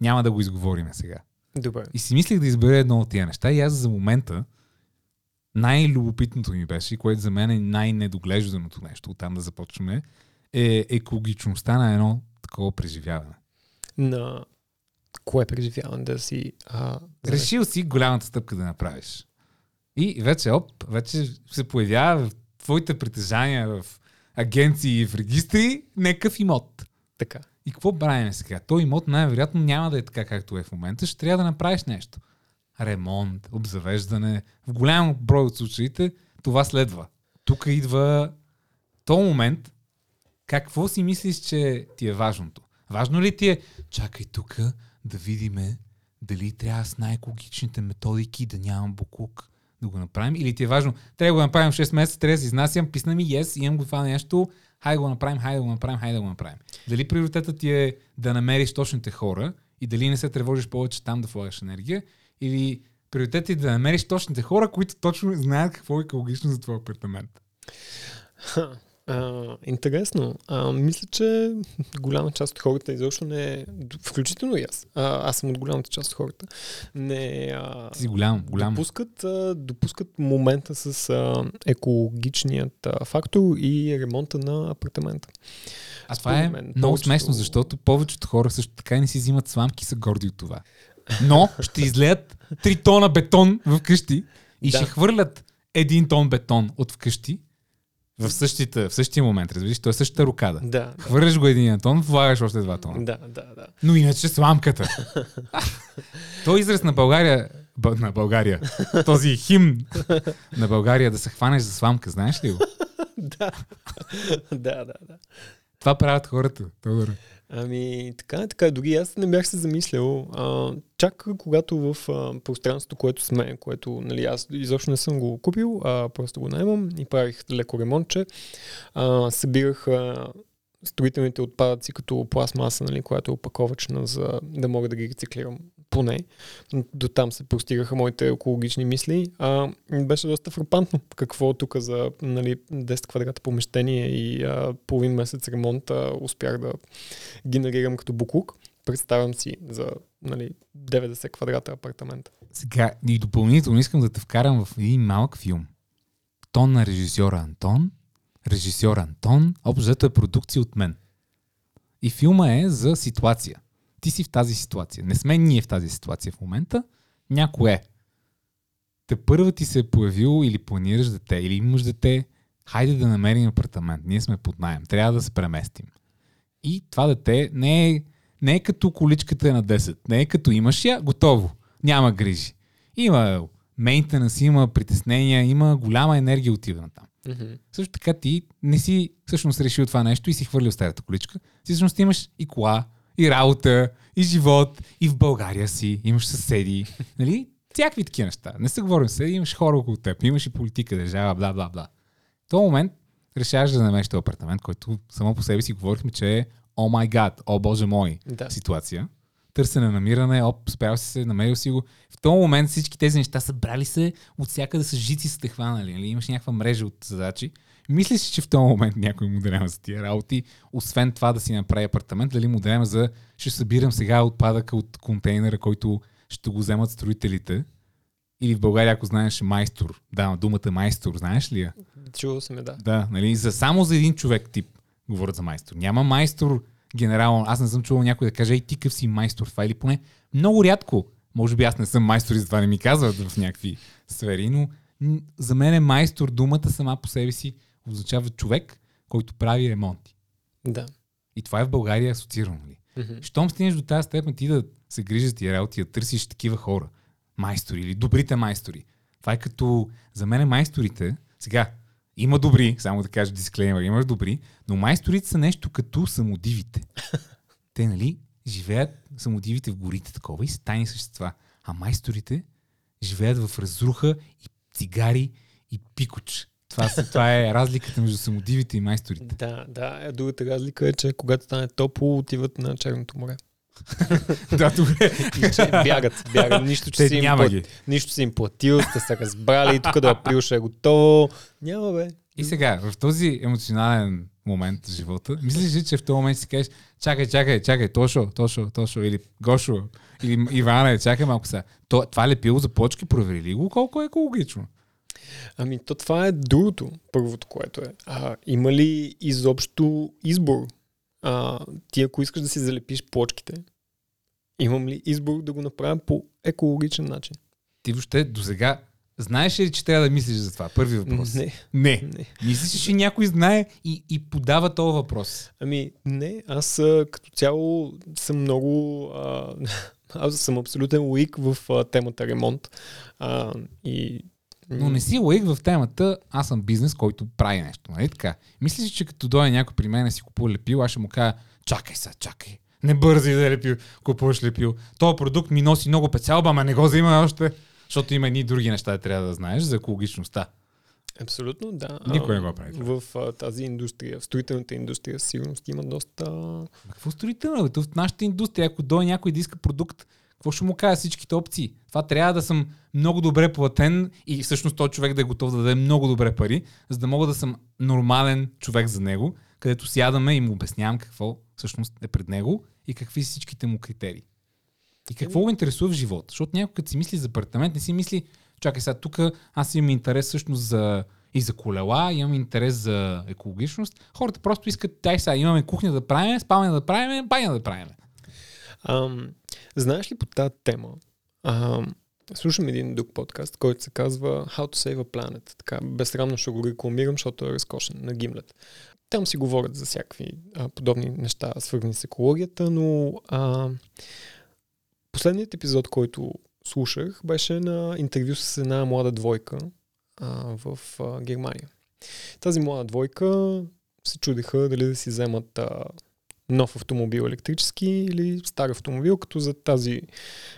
няма да го изговорим сега. Добре. И си мислих да избера едно от тия неща и аз за момента най-любопитното ми беше, което за мен е най-недоглежданото нещо, оттам да започваме, е екологичността на едно такова преживяване. На кое преживяване да си... А, Решил си голямата стъпка да направиш. И вече, оп, вече се появява в твоите притежания в агенции и в регистри някакъв имот. Така. И какво правим сега? Той имот най-вероятно няма да е така, както е в момента. Ще трябва да направиш нещо. Ремонт, обзавеждане. В голям брой от случаите това следва. Тук идва то момент, какво си мислиш, че ти е важното? Важно ли ти е, чакай тук да видиме дали трябва с най-екологичните методики да нямам буклук да го направим? Или ти е важно, трябва да го направим в 6 месеца, трябва да изнасям, писна ми, yes, имам го това нещо, хайде да го направим, хайде да го направим, хайде да го направим. Дали приоритетът ти е да намериш точните хора и дали не се тревожиш повече там да влагаш енергия, или приоритетът ти е да намериш точните хора, които точно знаят какво е екологично за твой апартамент. А, интересно. А, мисля, че голяма част от хората изобщо не... Включително и аз. А, аз съм от голямата част от хората. Не... А, Ти си голям, голям. Допускат, а, допускат момента с а, екологичният а, фактор и ремонта на апартамента. А това е мен, много повечето- смешно, защото повечето хора също така не си взимат сламки и са горди от това. Но ще излеят 3 тона бетон в къщи и Да. ще хвърлят един тон бетон от вкъщи в, същите, в същия момент, разбираш, то е същата рукада. Да, Хвърляш го един тон, влагаш още два тона. да, да, да. Но иначе сламката. Той израз на България, на България, този химн на България да се хванеш за сламка, знаеш ли го? да. да, да, да. Това правят хората, Тодор. Ами, така, така, дори аз не бях се замислял. А, чак когато в а, пространството, което сме, което нали, аз изобщо не съм го купил, а просто го наймам и правих леко ремонтче, а, събирах а, строителните отпадъци като пластмаса, нали, която е опаковачна, за да мога да ги рециклирам поне. До там се простигаха моите екологични мисли. А, беше доста фрапантно какво тук за нали, 10 квадрата помещение и а, половин месец ремонт а, успях да генерирам като буклук. Представям си за нали, 90 квадрата апартамент. Сега и допълнително искам да те вкарам в един малък филм. Тон на режисьора Антон. Режисьор Антон. Общо е продукция от мен. И филма е за ситуация. Ти си в тази ситуация. Не сме ние в тази ситуация в момента. Някой е. Те първа ти се е появил или планираш дете, или имаш дете. Хайде да намерим апартамент. Ние сме под найем. Трябва да се преместим. И това дете не е, не е като количката е на 10. Не е като имаш я, готово. Няма грижи. Има мейнтенанс, има притеснения, има голяма енергия отива на там. Mm-hmm. Също така ти не си всъщност решил това нещо и си хвърлил старата количка. Всъщност имаш и кола, и работа, и живот, и в България си, имаш съседи, нали? Всякакви такива неща. Не се говорим съседи, имаш хора около теб, имаш и политика, държава, бла, бла, бла. В този момент решаваш да намериш този апартамент, който само по себе си говорихме, че е о май гад, о боже мой Да. ситуация. Търсене, намиране, оп, спрял си се, намерил си го. В този момент всички тези неща са брали се от всякъде с жици са те хванали. Нали? Имаш някаква мрежа от задачи. Мислиш, че в този момент някой му дарява за тия работи, освен това да си направи апартамент, дали му дарява за ще събирам сега отпадъка от контейнера, който ще го вземат строителите. Или в България, ако знаеш майстор. Да, думата майстор, знаеш ли я? Чувал съм я, да. Да, нали, за, само за един човек тип говорят за майстор. Няма майстор генерал. Аз не съм чувал някой да каже, ей ти къв си майстор това или поне много рядко. Може би аз не съм майстор и затова не ми казват в някакви сфери, но за мен е майстор думата сама по себе си означава човек, който прави ремонти. Да. И това е в България асоциирано. Нали? Мгм. Щом стигнеш до тази степен ти да се грижиш за тия работи, да търсиш такива хора, майстори или добрите майстори. Това е като, за мен майсторите, сега, има добри, само да кажа дисклеймер, имаш добри, но майсторите са нещо като самодивите. Те, нали, живеят самодивите в горите такова и са тайни същества. А майсторите живеят в разруха и цигари и пикоч. Това, са, това е разликата между самодивите и майсторите. Да, да. Е, Другата разлика е, че когато стане топло, отиват на Черното море. да, добре. И че бягат, бягат. Нищо, че Те си им, няма плат... Нищо си им платил, сте се разбрали, тук до април ще е готово. Няма бе. И сега, в този емоционален момент в живота, мислиш ли, че в този момент си кажеш, чакай, чакай, чакай, Тошо, Тошо, Тошо, или Гошо, или Иване, чакай малко сега. То, това лепило за почки, провери ли го колко е екологично? Ами то това е другото, първото, което е. А, има ли изобщо избор? А, ти ако искаш да си залепиш плочките, имам ли избор да го направя по екологичен начин? Ти въобще до сега знаеш ли, че трябва да мислиш за това? Първи въпрос. Не, Не. не. Мислиш, че някой знае и, и подава този въпрос. Ами не, аз като цяло съм много... А, аз съм абсолютен луик в а, темата ремонт. А, и Но не си лаик в темата, аз съм бизнес, който прави нещо. Нали така? Мислиш, ли, че като дойде някой при мен да си купува лепил, аз ще му кажа, чакай сега, чакай. Не бързи да лепил, купуваш лепил. Този продукт ми носи много печалба, ама не го взимаме още. Защото има едни други неща, да трябва да знаеш за екологичността. Абсолютно, да. Никой не го прави. В а, тази индустрия, в строителната индустрия, сигурност има доста... Какво строително? В нашата индустрия, ако дойде някой да иска продукт, какво ще му кажа всичките опции? Това трябва да съм много добре платен и всъщност този човек да е готов да даде много добре пари, за да мога да съм нормален човек за него, където сядаме и му обяснявам какво всъщност е пред него и какви са всичките му критерии. И какво го интересува в живота? Защото някой като си мисли за апартамент, не си мисли, чакай сега, тук аз имам интерес всъщност за и за колела, имам интерес за екологичност. Хората просто искат, дай сега, имаме кухня да правим, спалня да правим, баня да правим. Ам, знаеш ли по тази тема? Ам, слушам един друг подкаст, който се казва How to Save a Planet. Така, безсрамно ще го рекламирам, защото е разкошен на Гимлет. Там си говорят за всякакви а, подобни неща, свързани с екологията, но а, последният епизод, който слушах, беше на интервю с една млада двойка а, в а, Германия. Тази млада двойка се чудеха дали да си вземат а, нов автомобил електрически или стар автомобил, като за тази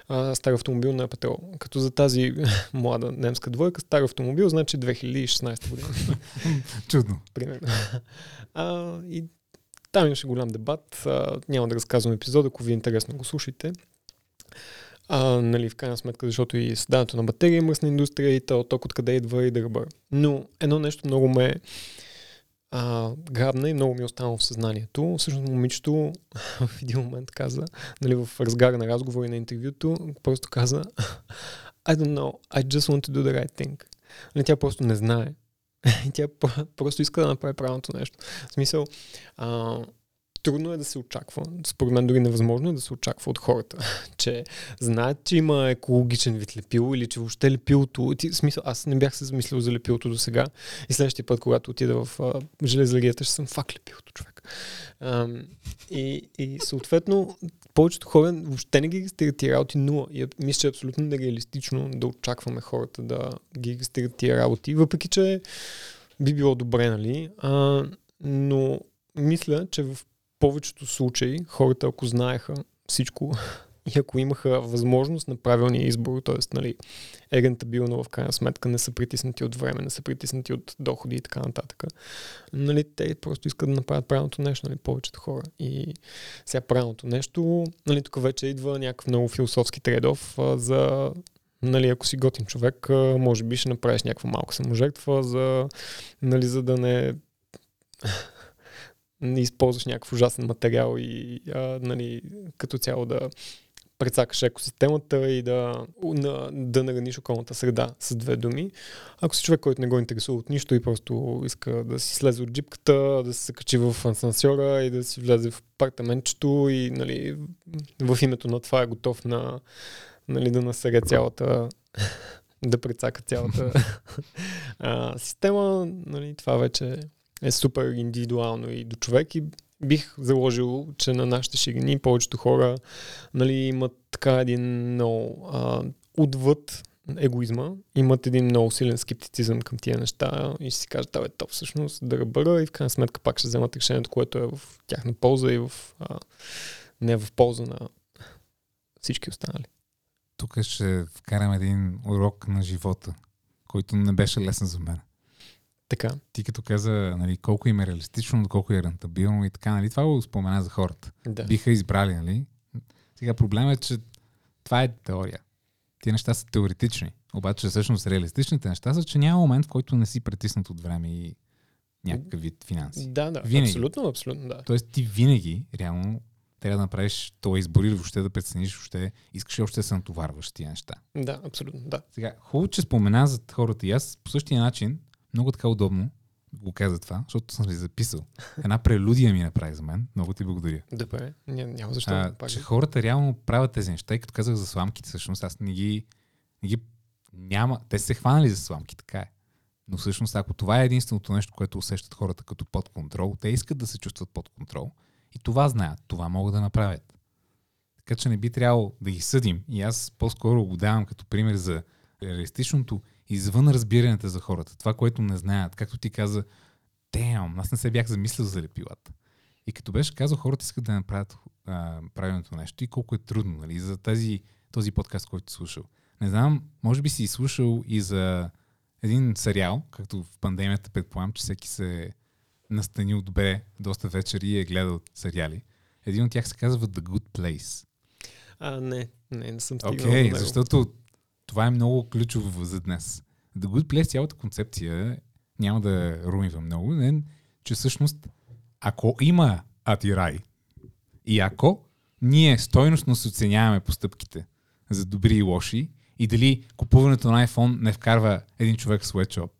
а, стар автомобил на петрол. Като за тази млада немска двойка, стар автомобил, значи 2016 година, Чудно. примерно. А, и там имаше голям дебат. А, няма да разказвам епизода, ако ви е интересно, го слушайте. А, нали, в крайна сметка, защото и създаването на батерия е мръсна индустрия и то ток откъде идва и да ръбър. Но едно нещо много ме а, грабна и много ми е останало в съзнанието. Всъщност момичето в един момент каза, нали, в разгара на разговори на интервюто, просто каза I don't know, I just want to do the right thing. Нали, тя просто не знае. И тя просто иска да направи правилното нещо. В смисъл, а, трудно е да се очаква, според мен дори невъзможно е да се очаква от хората, че знаят, че има екологичен вид лепило или че въобще лепилото, смисъл, аз не бях се замислил за лепилото до сега и следващия път, когато отида в а, ще съм фак лепилото човек. Ам, и, и съответно, повечето хора въобще не ги регистрират тия работи нула. И мисля, че е абсолютно нереалистично да очакваме хората да ги регистрират тия работи, въпреки че би било добре, нали? А, но мисля, че в повечето случаи хората, ако знаеха всичко и ако имаха възможност на правилния избор, т.е. Нали, рентабилно в крайна сметка, не са притиснати от време, не са притиснати от доходи и така нататък. Нали, те просто искат да направят правилното нещо, нали, повечето хора. И сега правилното нещо, нали, тук вече идва някакъв много философски тредов а, за нали, ако си готин човек, може би ще направиш някаква малка саможертва, за, нали, за да не не използваш някакъв ужасен материал и а, нали, като цяло да прецакаш екосистемата и да, на, да нараниш околната среда с две думи. Ако си човек, който не го интересува от нищо и просто иска да си слезе от джипката, да се качи в асансьора и да си влезе в апартаментчето и нали, в името на това е готов на, нали, да насере цялата да прецака цялата а, система, нали, това вече е супер индивидуално и до човек и бих заложил, че на нашите ширини повечето хора нали, имат така един много а, отвъд егоизма, имат един много силен скептицизъм към тия неща и ще си кажат, това е топ всъщност да ръбъра и в крайна сметка пак ще вземат решението, което е в тяхна полза и в, а, не в полза на всички останали. Тук ще вкарам един урок на живота, който не беше лесен за мен. Така. Ти като каза нали, колко им е реалистично, колко е рентабилно и така, нали, това го спомена за хората. Да. Биха избрали, нали? Сега проблемът е, че това е теория. Тия неща са теоретични. Обаче всъщност реалистичните неща са, че няма момент, в който не си притиснат от време и някакъв вид финанси. Да, да, Винаги. абсолютно, абсолютно, да. Тоест ти винаги, реално, трябва да направиш това избор или въобще да прецениш, въобще искаш ли още да се натоварваш тия неща. Да, абсолютно, да. Сега, хубаво, че спомена за хората и аз по същия начин, много така удобно го каза това, защото съм ли записал. Една прелюдия ми направи за мен. Много ти благодаря. Добре, Ня, няма защо. А, пак. че хората реално правят тези неща. И като казах за сламките, всъщност аз не ги, не ги няма. Те са се хванали за сламки, така е. Но всъщност, ако това е единственото нещо, което усещат хората като под контрол, те искат да се чувстват под контрол. И това знаят, това могат да направят. Така че не би трябвало да ги съдим. И аз по-скоро го давам като пример за реалистичното извън разбиранията за хората. Това, което не знаят. Както ти каза, Damn, аз не се бях замислил за лепилата. И като беше казал, хората искат да направят а, правилното нещо и колко е трудно, нали, за тази, този подкаст, който слушал. Не знам, може би си слушал и за един сериал, както в пандемията предполагам, че всеки се е настанил добре доста вечери и е гледал сериали. Един от тях се казва The Good Place. А, не, не, не съм стигнал до okay, него. защото това е много ключово за днес. The Good Place, цялата концепция, няма да румивам много, не, че всъщност, ако има Атирай и ако ние стойностно се оценяваме постъпките за добри и лоши и дали купуването на iPhone не вкарва един човек в sweatshop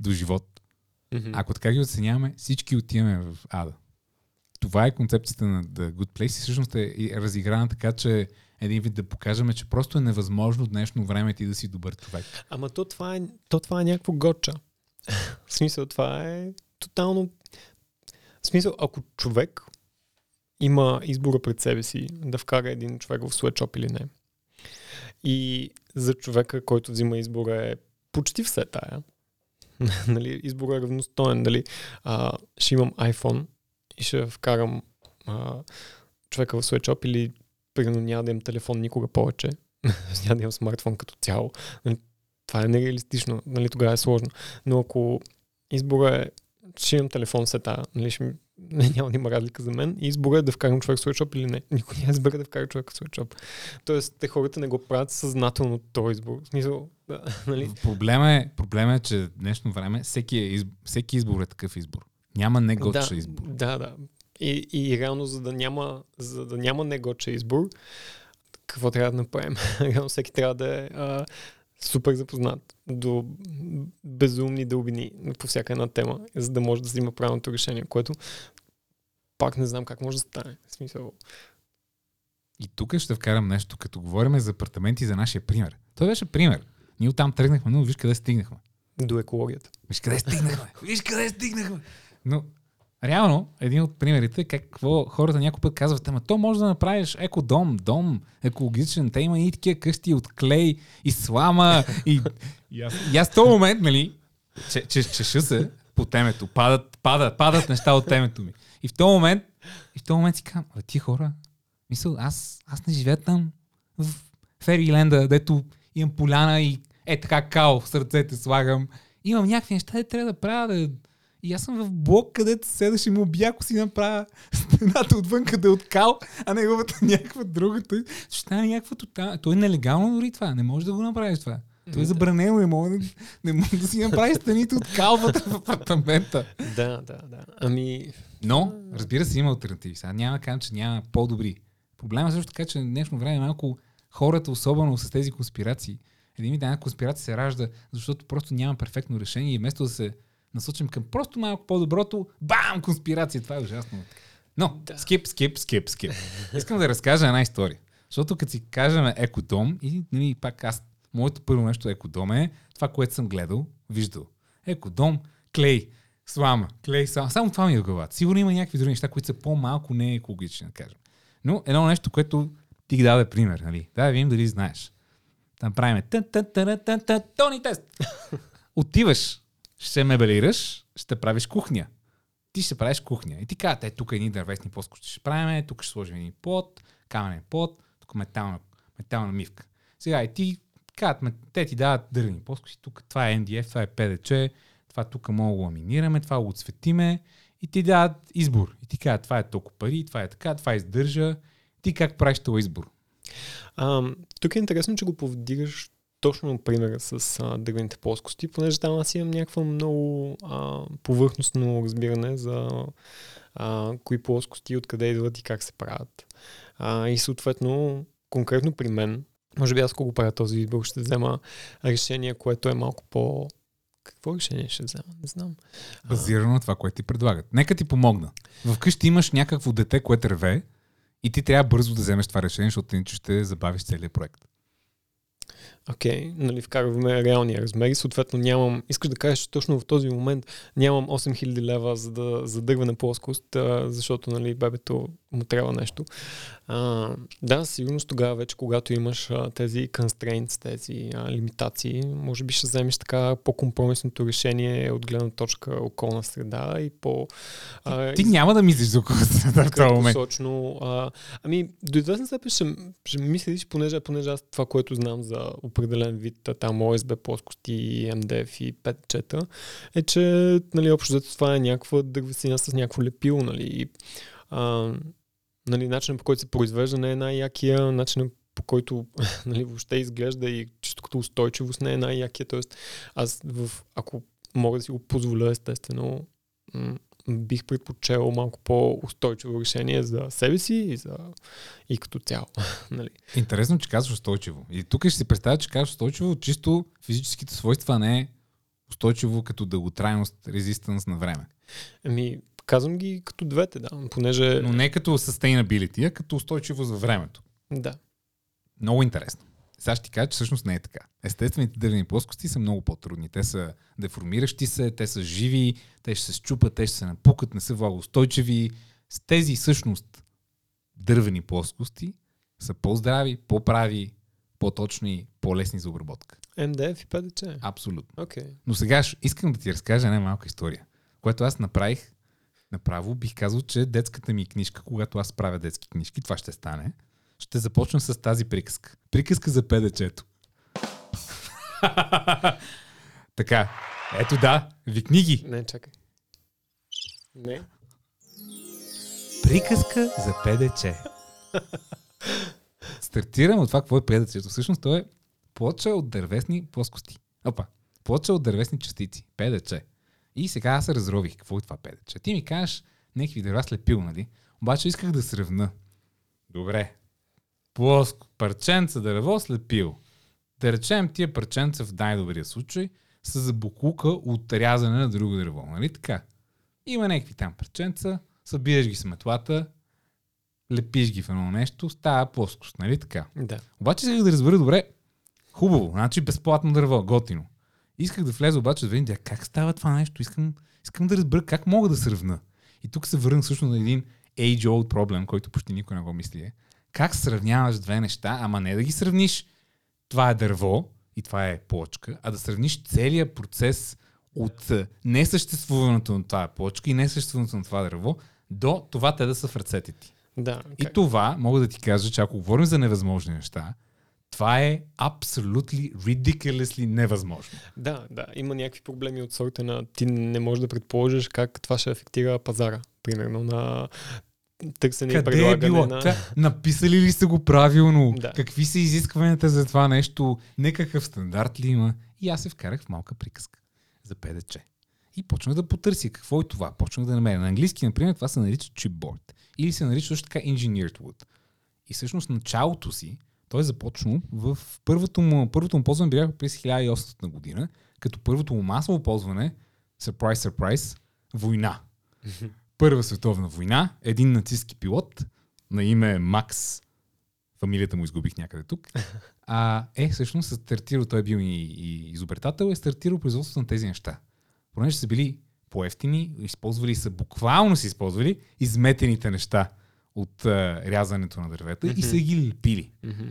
до живот, Мгм. ако така ги оценяваме, всички отиваме в ада. Това е концепцията на The Good Place и всъщност е разиграна така, че един вид да покажем, че просто е невъзможно днешно време ти да си добър човек. Ама то това е, то това е някакво гоча. в смисъл, това е тотално... В смисъл, ако човек има избора пред себе си да вкара един човек в sweatshop или не, и за човека, който взима избора е почти все тая, нали, избора е равностоен, нали, а, ще имам iPhone и ще вкарам а, човека в sweatshop или примерно няма да имам телефон никога повече, няма да имам смартфон като цяло, нали, това е нереалистично, нали, тогава е сложно. Но ако избора е, ще имам телефон след тая, нали, ще не, няма да има разлика за мен, и избора е да вкарам човек в sweatshop или не. Никой няма да избере да вкара човек в sweatshop. Тоест, те хората не го правят съзнателно този избор. В смисъл, да, нали? Проблема е, проблема е, че в днешно време всеки, е, всеки избор е такъв избор. Няма неготша да, избор. Да, да. И, и реално, за да няма, за да няма негоча избор, какво трябва да направим? реално всеки трябва да е а, супер запознат до безумни дълбини по всяка една тема, за да може да взима правилното решение, което пак не знам как може да стане. В смисъл, И тук ще вкарам нещо, като говорим за апартаменти за нашия пример. Той беше пример. Ние оттам тръгнахме, но виж къде стигнахме. до екологията. Виж къде стигнахме. Виж къде стигнахме. Но, реално, един от примерите е какво хората някой път казват, ама то може да направиш еко дом, екологичен, те има и такива къщи от клей и слама и, и, аз, и аз в този момент, нали, че, че, чеша се по темето, падат, падат, падат неща от темето ми. И в този момент, и в този момент си казвам, а ти хора, мисъл, аз, аз не живея там в Фериленда, дето имам поляна и е така као в сърцете слагам. Имам някакви неща, де трябва да правя. Да... И аз съм в блок, където седаш и му убия, ако си направя стената отвън, къде е от кал, а неговата някаква друга. Той ще стане някаква тотална. Той е нелегално дори това. Не може да го направиш това. Той е забранено, не може, да- не може да си направи стените от кал вътре в апартамента. Да, да, да. Ами, Но, разбира се, има альтернативи. Сега няма да че няма по-добри. Проблема е също така, че в днешно време малко хората, особено с тези конспирации, един вид една конспирация се ражда, защото просто няма перфектно решение и вместо да се насочим към просто малко по-доброто, бам, конспирация. Това е ужасно. Но, Да. скип, скип, скип, скип. Искам да разкажа една история. Защото като си кажем екодом, и нали, пак аз, моето първо нещо екодом е това, което съм гледал, виждал. Екодом, клей, слама, клей, слама. Само това ми е в главата. Сигурно има някакви други неща, които са по-малко не екологични, да кажем. Но едно нещо, което ти ги даде пример, нали? Да, видим дали знаеш. Там правиме Тони тест. Отиваш, ще мебелираш, ще правиш кухня. Ти ще правиш кухня. И ти казват, е, тук едни дървесни плоскости ще правим, тук ще сложим един пот, каменен пот, тук метална, метална мивка. Сега и ти казват, те ти дават дървени плоскости, тук това е NDF, това е PDC, това тук мога да ламинираме, това го отцветиме и ти дават избор. И ти казват, това е толкова пари, това е така, това издържа. Ти как правиш този избор? а, тук е интересно, че го повдигаш точно примера с а, дървените плоскости, понеже там аз имам някакво много а, повърхностно разбиране за а, кои плоскости, откъде идват и как се правят. А, и съответно, конкретно при мен, може би аз ако го правя този избор, ще взема решение, което е малко по... Какво решение ще взема? Не знам. Базирано на това, което ти предлагат. Нека ти помогна. Вкъщи имаш някакво дете, което реве и ти трябва бързо да вземеш това решение, защото иначе ще забавиш целият проект. Окей, okay, нали, вкарваме реалния размер и съответно нямам, искаш да кажеш, че точно в този момент нямам 8000 лева за да за дървена плоскост, защото нали, бебето му трябва нещо. А, да, със сигурност тогава вече, когато имаш а, тези constraints, тези а, лимитации, може би ще вземеш така по-компромисното решение от гледна точка околна среда и по... А, Ти няма да мислиш за около среда в този момент. Краткосрочно. А, ами, до известна степен ще, ще мислиш, понеже, понеже аз това, което знам за определен вид там OSB плоскости, MDF и 5 е, че нали, общо това е някаква дървесина с някакво лепило. Нали, и, а, нали, начинът по който се произвежда не е най-якия, начинът по който нали, въобще изглежда и чисто като устойчивост не е най-якия. Тоест, аз в, ако мога да си го позволя, естествено, м- бих предпочел малко по-устойчиво решение за себе си и, за... и като цяло. нали? Интересно, че казваш устойчиво. И тук ще си представя, че казваш устойчиво, чисто физическите свойства не е устойчиво като дълготрайност, резистанс на време. Ами, казвам ги като двете, да, понеже... Но не като sustainability, а като устойчивост във времето. Да. Много интересно. Сега ще ти кажа, че всъщност не е така. Естествените дървени плоскости са много по-трудни. Те са деформиращи се, те са живи, те ще се щупат, те ще се напукат, не са влагоустойчиви. С тези всъщност дървени плоскости са по-здрави, по-прави, по-точни, по-лесни за обработка. МДФ и ПДЧ. Абсолютно. Okay. Но сега искам да ти разкажа една малка история, която аз направих направо. Бих казал, че детската ми книжка, когато аз правя детски книжки, това ще стане. Ще започна с тази приказка. Приказка за педечето. така, ето да, ви книги. Не, чакай. Не. Приказка за ПДЧ. Стартирам от това, какво е ПДЧ. Всъщност то е плоча от дървесни плоскости. Опа, плоча от дървесни частици. ПДЧ. И сега аз се разрових. Какво е това ПДЧ? Ти ми кажеш някакви дърва слепил, нали? Обаче исках да сравна. Добре. Плоско. Парченца дърво слепил. Да речем тия парченца в най-добрия случай са за буклука от рязане на друго дърво. Нали така? Има някакви там парченца, събираш ги с метлата, лепиш ги в едно нещо, става плоскост, нали така? Да. Обаче исках да разбера добре, хубаво, значи безплатно дърво, готино. Исках да влеза обаче да да, как става това нещо, искам, искам да разбера как мога да сравна. И тук се върна всъщност на един age-old проблем, който почти никой не го мисли. е. Как сравняваш две неща, ама не да ги сравниш това е дърво и това е плочка, а да сравниш целият процес от е, несъществуването на това плочка и несъществуването на това дърво, до това те да са в ръцете ти. Да. И това, мога да ти кажа, че ако говорим за невъзможни неща, това е абсолютно ridiculously невъзможно. Да, да. Има някакви проблеми от сорта на ти не можеш да предположиш как това ще афектира пазара. Примерно на търсене Къде и предлагане е било? на... Написали ли сте го правилно? Да. Какви са изискванията за това нещо? Некакъв стандарт ли има? И аз се вкарах в малка приказка за ПДЧ. И почнах да потърся какво е това. Почнах да намеря. На английски, например, това се нарича chipboard. Или се нарича също така engineered wood. И всъщност началото си, той е започнал в първото му, първото му ползване бях през 1800 година, като първото му масово ползване, surprise, surprise, война. Първа световна война, един нацистски пилот на име Макс, фамилията му изгубих някъде тук, а, е всъщност стартирал, той е бил и, и изобретател, е стартирал производството на тези неща. Понеже са били по-ефтини, използвали са, буквално са използвали изметените неща от а, рязането на дървета и са ги лепили. Мгм.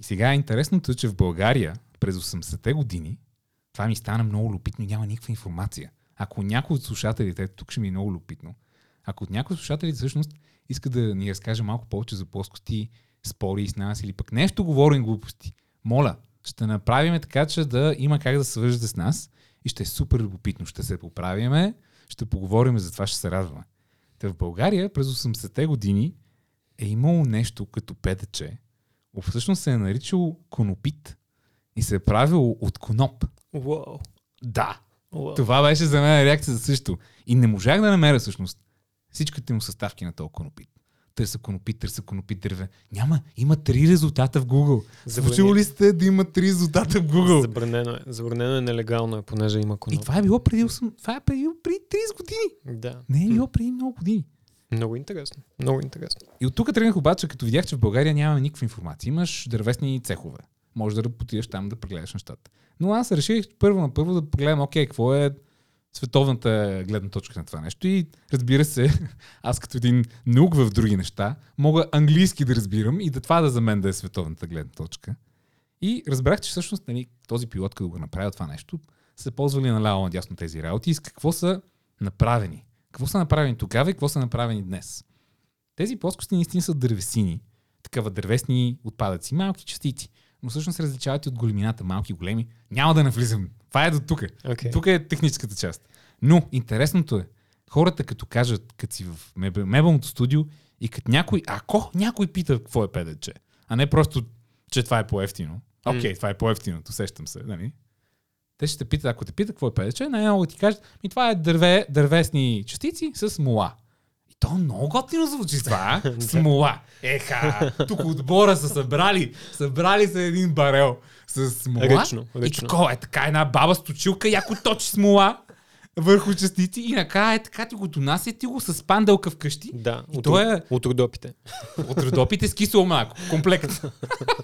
И сега е интересното, е, че в България през 80-те години това ми стана много любопитно и няма никаква информация. Ако някой от слушателите, тук ще ми е много любопитно, ако някой от слушателите всъщност иска да ни разкаже малко повече за плоскости, спори с нас или пък нещо говорим глупости, моля, ще направим така, че да има как да се свържете с нас и ще е супер любопитно. Ще се поправиме, ще поговорим за това, ще се радваме. Та в България през 80-те години е имало нещо като ПДЧ, всъщност се е наричал конопит и се е правил от коноп. Уау. Да. Уау. Това беше за мен реакция за също. И не можах да намеря всъщност всичките му съставки на този конопит. Търса конопит, търса конопит дърве. Няма, има три резултата в Google. Случило ли сте да има три резултата в Google? Забранено е. Забранено е нелегално, е, понеже има И коноп. това е било преди 8, това е преди, преди 30 години. Да. Не е било преди много години. Много интересно. Много интересно. И от тук тръгнах обаче, като видях, че в България нямаме никаква информация. Имаш дървесни цехове. Може да отидеш там да прегледаш нещата. Но аз реших първо на първо да погледам, окей, какво е световната гледна точка на това нещо. И разбира се, аз като един наук в други неща, мога английски да разбирам и да това да за мен да е световната гледна точка. И разбрах, че всъщност нали, този пилот, като го направил това нещо, са ползвали наляво надясно тези работи и с какво са направени. Какво са направени тогава и какво са направени днес. Тези плоскости наистина са дървесини, такива дървесни отпадъци, малки частици, но всъщност се различават и от големината, малки и големи. Няма да навлизам. Това е до тук. Окей. Тук е техническата част. Но интересното е, хората като кажат, като си в меб- мебелното студио и като някой, ако някой пита какво е ПДЧ, а не просто, че това е по-ефтино. Окей, това е по-ефтиното, сещам се, нали? Те ще те питат, ако те питат какво е ПДЧ, най-много ти кажат, ми това е дърве, дървесни частици с смола. И то много готино звучи това, а? смола. Еха, тук отбора са събрали, събрали се един барел с смола. Ръчно, И ръчно. такова е така една баба с точилка, яко точи смола върху частици и накрая е така ти го донася ти го с панделка вкъщи. Да, И от, е- от родопите. От родопите с кисело мляко. Комплект.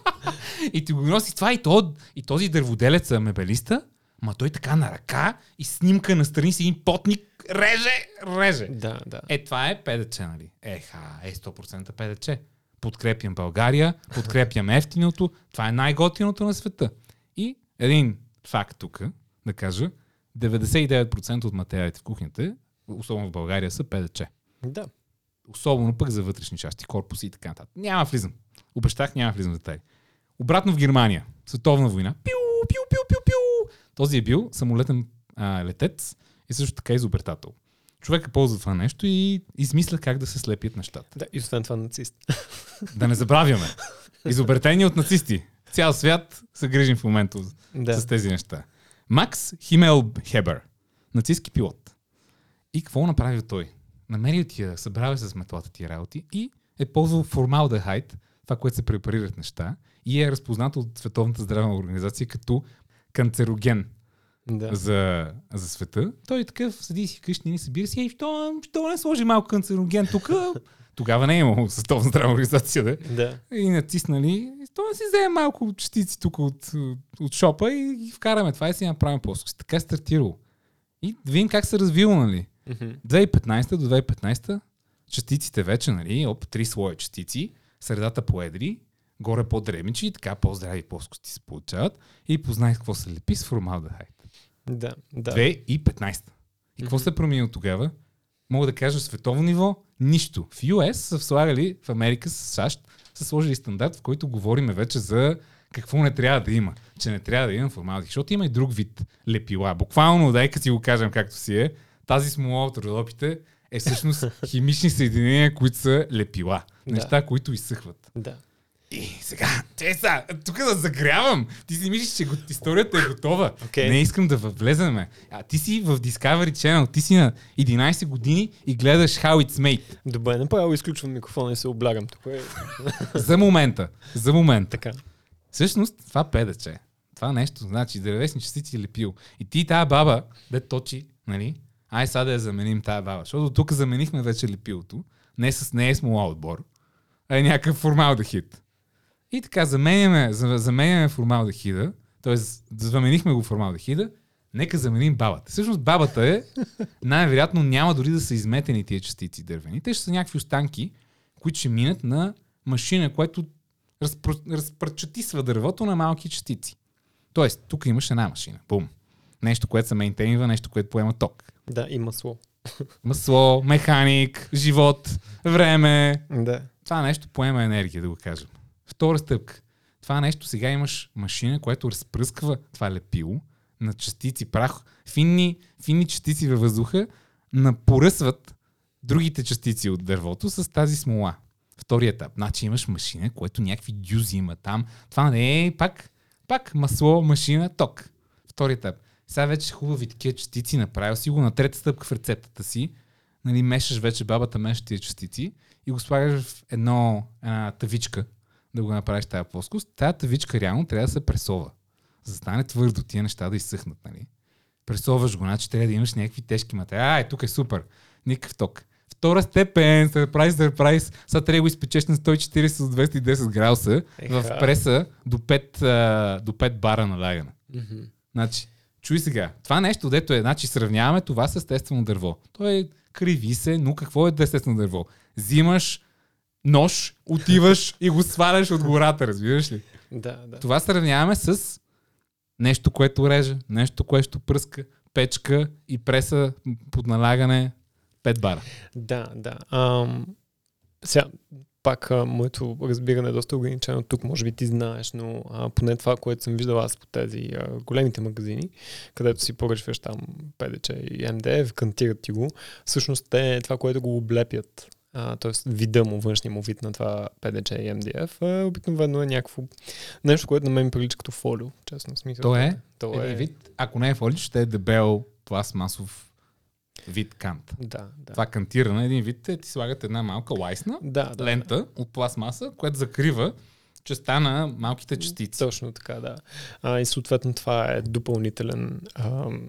и ти го носи това и, то, и този дърводелец мебелиста, ма той така на ръка и снимка на страни си един потник реже, реже. Да, да. Е, това е ПДЧ, нали? Еха, е 100% ПДЧ. Подкрепям България, подкрепям ефтиното. Това е най-готиното на света. И един факт тук, да кажа, 99% от материалите в кухнята, особено в България, са ПДЧ. Да. Особено пък за вътрешни части, корпуси и така нататък. Няма влизам. Обещах, няма влизам в детайли. Обратно в Германия. Световна война. Пиу, пиу, пиу, пиу, пиу. Този е бил самолетен а, летец и също така изобретател. Човека ползва това нещо и измисля как да се слепят нещата. Да, и освен това нацист. Да не забравяме. Изобретени от нацисти. Цял свят се грижим в момента Да. с тези неща. Макс Химел Хебер. Нацистски пилот. И какво направи той? Намерил тия, събрал се с метлата тия работи и е ползвал формалдехайд, това, което се препарират неща, и е разпознат от Световната здравна организация като канцероген Да. за, за света. Той е такъв, седи си вкъщи, не събира си, ей, що, що не сложи малко канцероген тук? Тогава не е имало Световна здравна организация, да? Да. и натиснали. И то не си вземе малко частици тук от, от шопа и ги вкараме това и си направим плоскост. Така е стартирало. И да видим как се развило, нали. Мгм. 2015 до 2015 частиците вече, нали, оп, три слоя частици, средата по-едри, горе по-дребничи и така по-здрави плоскости се получават и познай какво се лепи с формалдехайд. Да. Да. 2015. И какво се е променило тогава? мога да кажа световно ниво, нищо. В US са слагали, в Америка, с САЩ, са сложили стандарт, в който говориме вече за какво не трябва да има. Че не трябва да има формалдехид, защото има и друг вид лепила. Буквално, дай си го кажем както си е, тази смола от родопите е всъщност химични съединения, които са лепила. Да. Неща, които изсъхват. Да. И сега, те са, тук да загрявам. Ти си мислиш, че историята е готова. Окей. Не искам да влеземе. А ти си в Discovery Channel, ти си на 11 години и гледаш How It's Made. Добре, направо изключвам микрофона и се облягам. Тук е За момента. За момента. така. Всъщност, това педаче. Това нещо, значи, дървесни частици е лепил. И ти тая баба, да точи, нали? Ай, сега да я заменим тая баба. Защото тук заменихме вече лепилото. Не с не е смола отбор, а е някакъв формалдехид. И така, заменяме, за- заменяме формалдехида, т.е. заменихме го формалдехида, нека заменим бабата. Всъщност бабата е, най-вероятно няма дори да са изметени тия частици дървени. Те ще са някакви останки, които ще минат на машина, която разпро... разпръчатисва дървото на малки частици. Тоест, тук имаш една машина. Бум. Нещо, което се мейнтейнва, нещо, което поема ток. Да, и масло. Масло, механик, живот, време. Да. Това нещо поема енергия, да го кажем. Втора стъпка. Това нещо сега имаш машина, която разпръсква това лепило на частици прах, финни, финни частици във въздуха, напоръсват другите частици от дървото с тази смола. Втори етап. Значи имаш машина, което някакви дюзи има там. Това не е пак, пак масло, машина, ток. Втори етап. Сега вече хубави такива частици, направил си го на трета стъпка в рецептата си. Нали, мешаш вече, бабата меша тия частици и го слагаш в едно, една тавичка, да го направиш тази плоскост. Тая тавичка реално трябва да се пресова. За да стане твърдо, тия неща да изсъхнат. Нали? Пресоваш го, значи трябва да имаш някакви тежки материали. Ай, тук е супер. Никакъв ток. Втора степен, сърпрайз, сърпрайз. Сега трябва да го изпечеш на 140 от 210 градуса в преса до 5, а, до 5 бара налагане. Мгм. Значи, чуй сега. Това нещо, дето е, значи сравняваме това с естествено дърво. То е криви се, но какво е естествено дърво? Взимаш нож, отиваш и го сваляш от гората, разбираш ли? Да, да. Това сравняваме с нещо, което реже, нещо, което пръска, печка и преса под налагане 5 бара. Да, да. Ам, сега, пак а, моето разбиране е доста ограничено тук, може би ти знаеш, но а, поне това, което съм виждал аз по тези а, големите магазини, където си поръчваш там PDC и МДФ, кантират ти го, всъщност те това, което го облепят, т.е. вида му, външния му вид на това PDC и MDF, а, обикновено е някакво нещо, което на мен ми прилича като фолио, честно смисъл. То е? То Е, е. вид, ако не е фолио, ще е дебел пластмасов вид кант. Да, да. Това кантиране, един вид е, ти слагат една малка лайсна, да, да, лента от пластмаса, която закрива частта на малките частици. Точно така, да. А, и съответно това е допълнителен ам,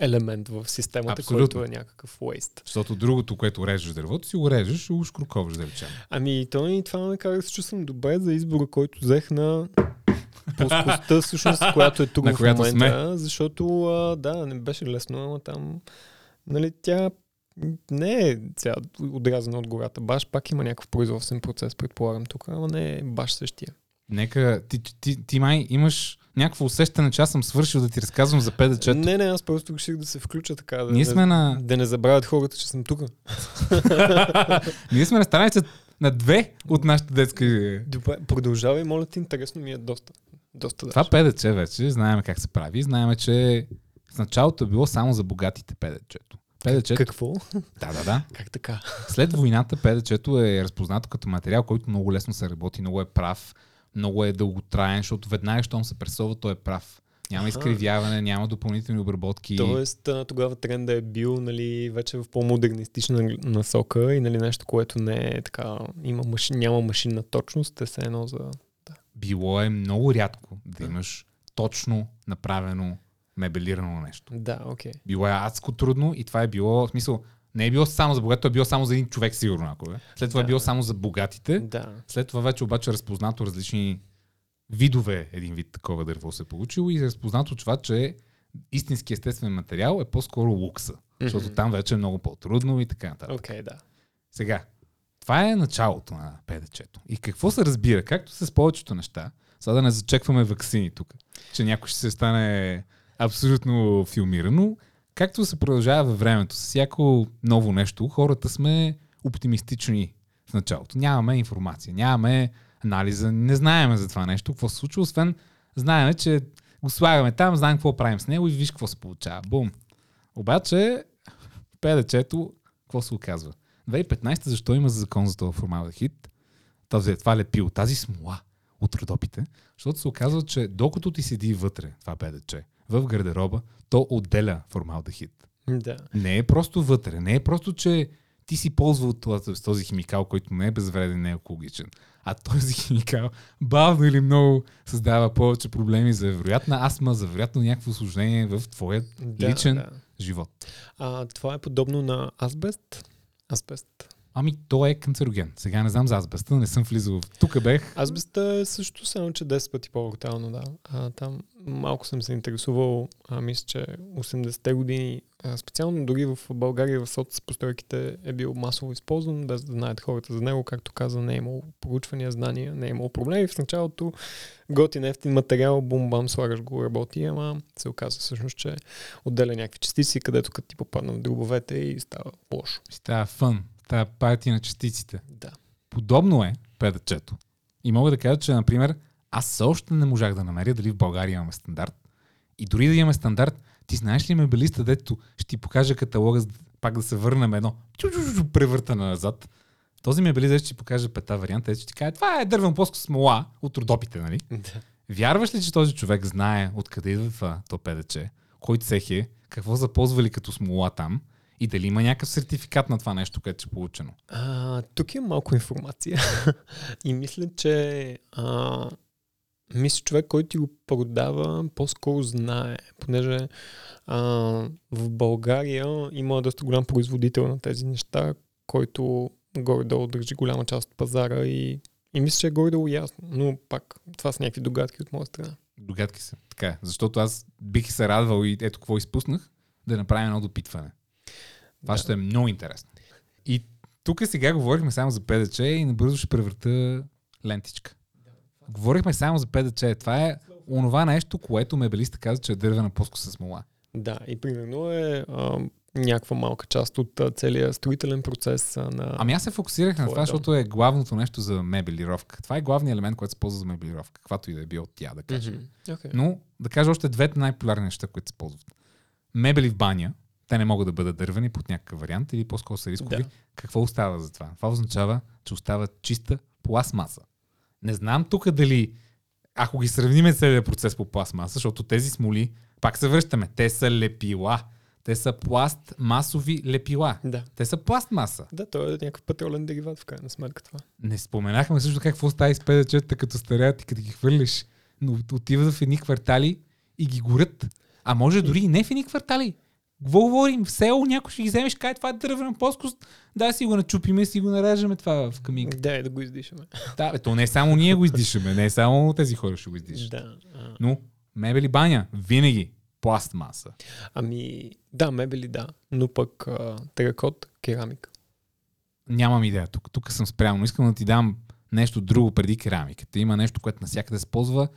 елемент в системата, Абсолютно. който е някакъв waste. Защото другото, което режеш дървото, си го режеш и го шкруковаш, да речем. Ами, то и това ме кара да се чувствам добре за избора, който взех на плоскостта, всъщност, която е тук На в момента, защото а, да, не беше лесно, ама там, нали, тя не е сега отрязана от гората. Баш пак има някакъв производствен процес, предполагам тук, ама не е баш същия. Нека, ти, ти, ти май имаш някакво усещане, че аз съм свършил да ти разказвам за педачето. Не, не, аз просто реших да се включа така. Да, Ние сме на... да не забравят хората, че съм тук. Ние сме на страница на две от нашата детска... Добре, продължавай, моля ти, интересно ми е доста. Доста Това педаче вече, знаем как се прави. Знаем, че в началото е било само за богатите педачето. Педачето, Какво? да, да, да. Как така? След войната педачето е разпознато като материал, който много лесно се работи, много е прав, много е дълготраен, защото веднага, щом се пресова, той е прав. Няма изкривяване, няма допълнителни обработки. Тоест, тогава тренда е бил нали, вече в по-модернистична насока и нали, нещо, което не е така, има машин, няма машинна точност, те са едно за... Било е много рядко да Да. имаш точно направено мебелирано нещо. Да, окей. Било е адско трудно и това е било, в смисъл, не е било само за богатите, е било само за един човек сигурно. Ако е. След това е Да. било само за богатите. Да. След това вече обаче е разпознато различни видове един вид такова дърво се е получило и е разпознато това, че истински естествен материал е по-скоро лукса. Защото Мгм. там вече е много по-трудно и така нататък. Окей, да. Сега, това е началото на педачето. И какво се разбира? Както с повечето неща, сега да не зачекваме вакцини тук, че някой ще се стане абсолютно филмирано. Както се продължава във времето, с всяко ново нещо, хората сме оптимистични в началото. Нямаме информация, нямаме анализа, не знаеме за това нещо, какво се случва, освен знаеме, че го слагаме там, знаем какво правим с него и виж какво се получава. Бум. Обаче, ПДЧ-то, какво се оказва? 2015 защо има закон за това формалдехид? Този, това лепило, тази смола от родопите, защото се оказва, че докато ти седи вътре, това ПДЧ, в гардероба, то отделя формалдехид. Да. Не е просто вътре, не е просто, че ти си ползвал този, химикал, който не е безвреден, не е екологичен. А този химикал бавно или много създава повече проблеми за вероятна астма, за вероятно някакво осложнение в твоя Да, личен да. живот. А, това е подобно на азбест. Азбест. Ами, то е канцероген. Сега не знам за азбеста, не съм влизал. Тук бех. Азбеста е също само, че 10 пъти по-брутално, да. А, там малко съм се интересувал, а, мисля, че 80-те години, а, специално дори в България в соцпостройките е бил масово използван, без да знаят хората за него. Както каза, не е имало проучвания, знания, не е имало проблеми. В началото готин ефтин материал, бум-бам, слагаш го, работи, ама се оказва всъщност, че отделя някакви частици, където като ти попадна в дробовете и става лошо. Става фън. Става пати на частиците. Да. Подобно е педачето. И мога да кажа, че, например, аз все още не можах да намеря дали в България имаме стандарт. И дори да имаме стандарт, ти знаеш ли мебелиста, дето ще ти покаже каталога, пак да се върнем едно превъртане назад. Този мебелист ще ти покаже пета варианта, ще ти каже, това е дървен плоско смола от родопите, нали? да. Вярваш ли, че този човек знае откъде идва това то ПДЧ, кой цех е, какво са ползвали като смола там и дали има някакъв сертификат на това нещо, което е получено? А, тук има малко информация. и мисля, че а, мисля, човек, който ти го продава, по-скоро знае, понеже а, в България има доста голям производител на тези неща, който горе-долу държи голяма част от пазара и, и мисля, че е горе-долу ясно. Но пак, това са някакви догадки от моя страна. Догадки са. Така е. Защото аз бих се радвал и ето какво изпуснах, да направим едно допитване. Това Да. ще е много интересно. И тук сега говорихме само за ПДЧ и набързо ще превърта лентичка. Говорихме само за ПДЧ. Това е онова нещо, което мебелиста каза, че е дървена плоско с смола. Да, и примерно е а, някаква малка част от а, целия строителен процес а, на... Ами аз се фокусирах на това, то? защото е главното нещо за мебелировка. Това е главният елемент, който се ползва за мебелировка, каквато и да е било тя, да кажем. Мгм. Okay. Но да кажа още двете най-популярни неща, които се ползват. Мебели в баня, те не могат да бъдат дървени под някакъв вариант или по-скоро са рискови. Да. Какво остава за това? Това означава, че остава чиста пластмаса. Не знам тук дали, ако ги сравниме целият процес по пластмаса, защото тези смоли, пак се връщаме, те са лепила. Те са пластмасови лепила. Да. Те са пластмаса. Да, то е някакъв петролен дериват в крайна сметка това. Не споменахме също какво става с ПДЧ-та, като стареят и като ги хвърлиш. Но отиват в едни квартали и ги горят. А може дори и не в едни квартали. Какво говорим? В село някой ще ги вземеш, кай това е дървена плоскост, да си го начупиме, си го нарежеме това в каминка. Да, да го издишаме. Да, бе, то не само ние го издишаме, не само тези хора ще го издишат. Да. А, Но мебели баня, винаги пластмаса. ами, да, мебели да, но пък а, теракот, керамика. Нямам идея тук. Тук съм спрямо. Но искам да ти дам нещо друго преди керамиката. Има нещо, което навсякъде се ползва.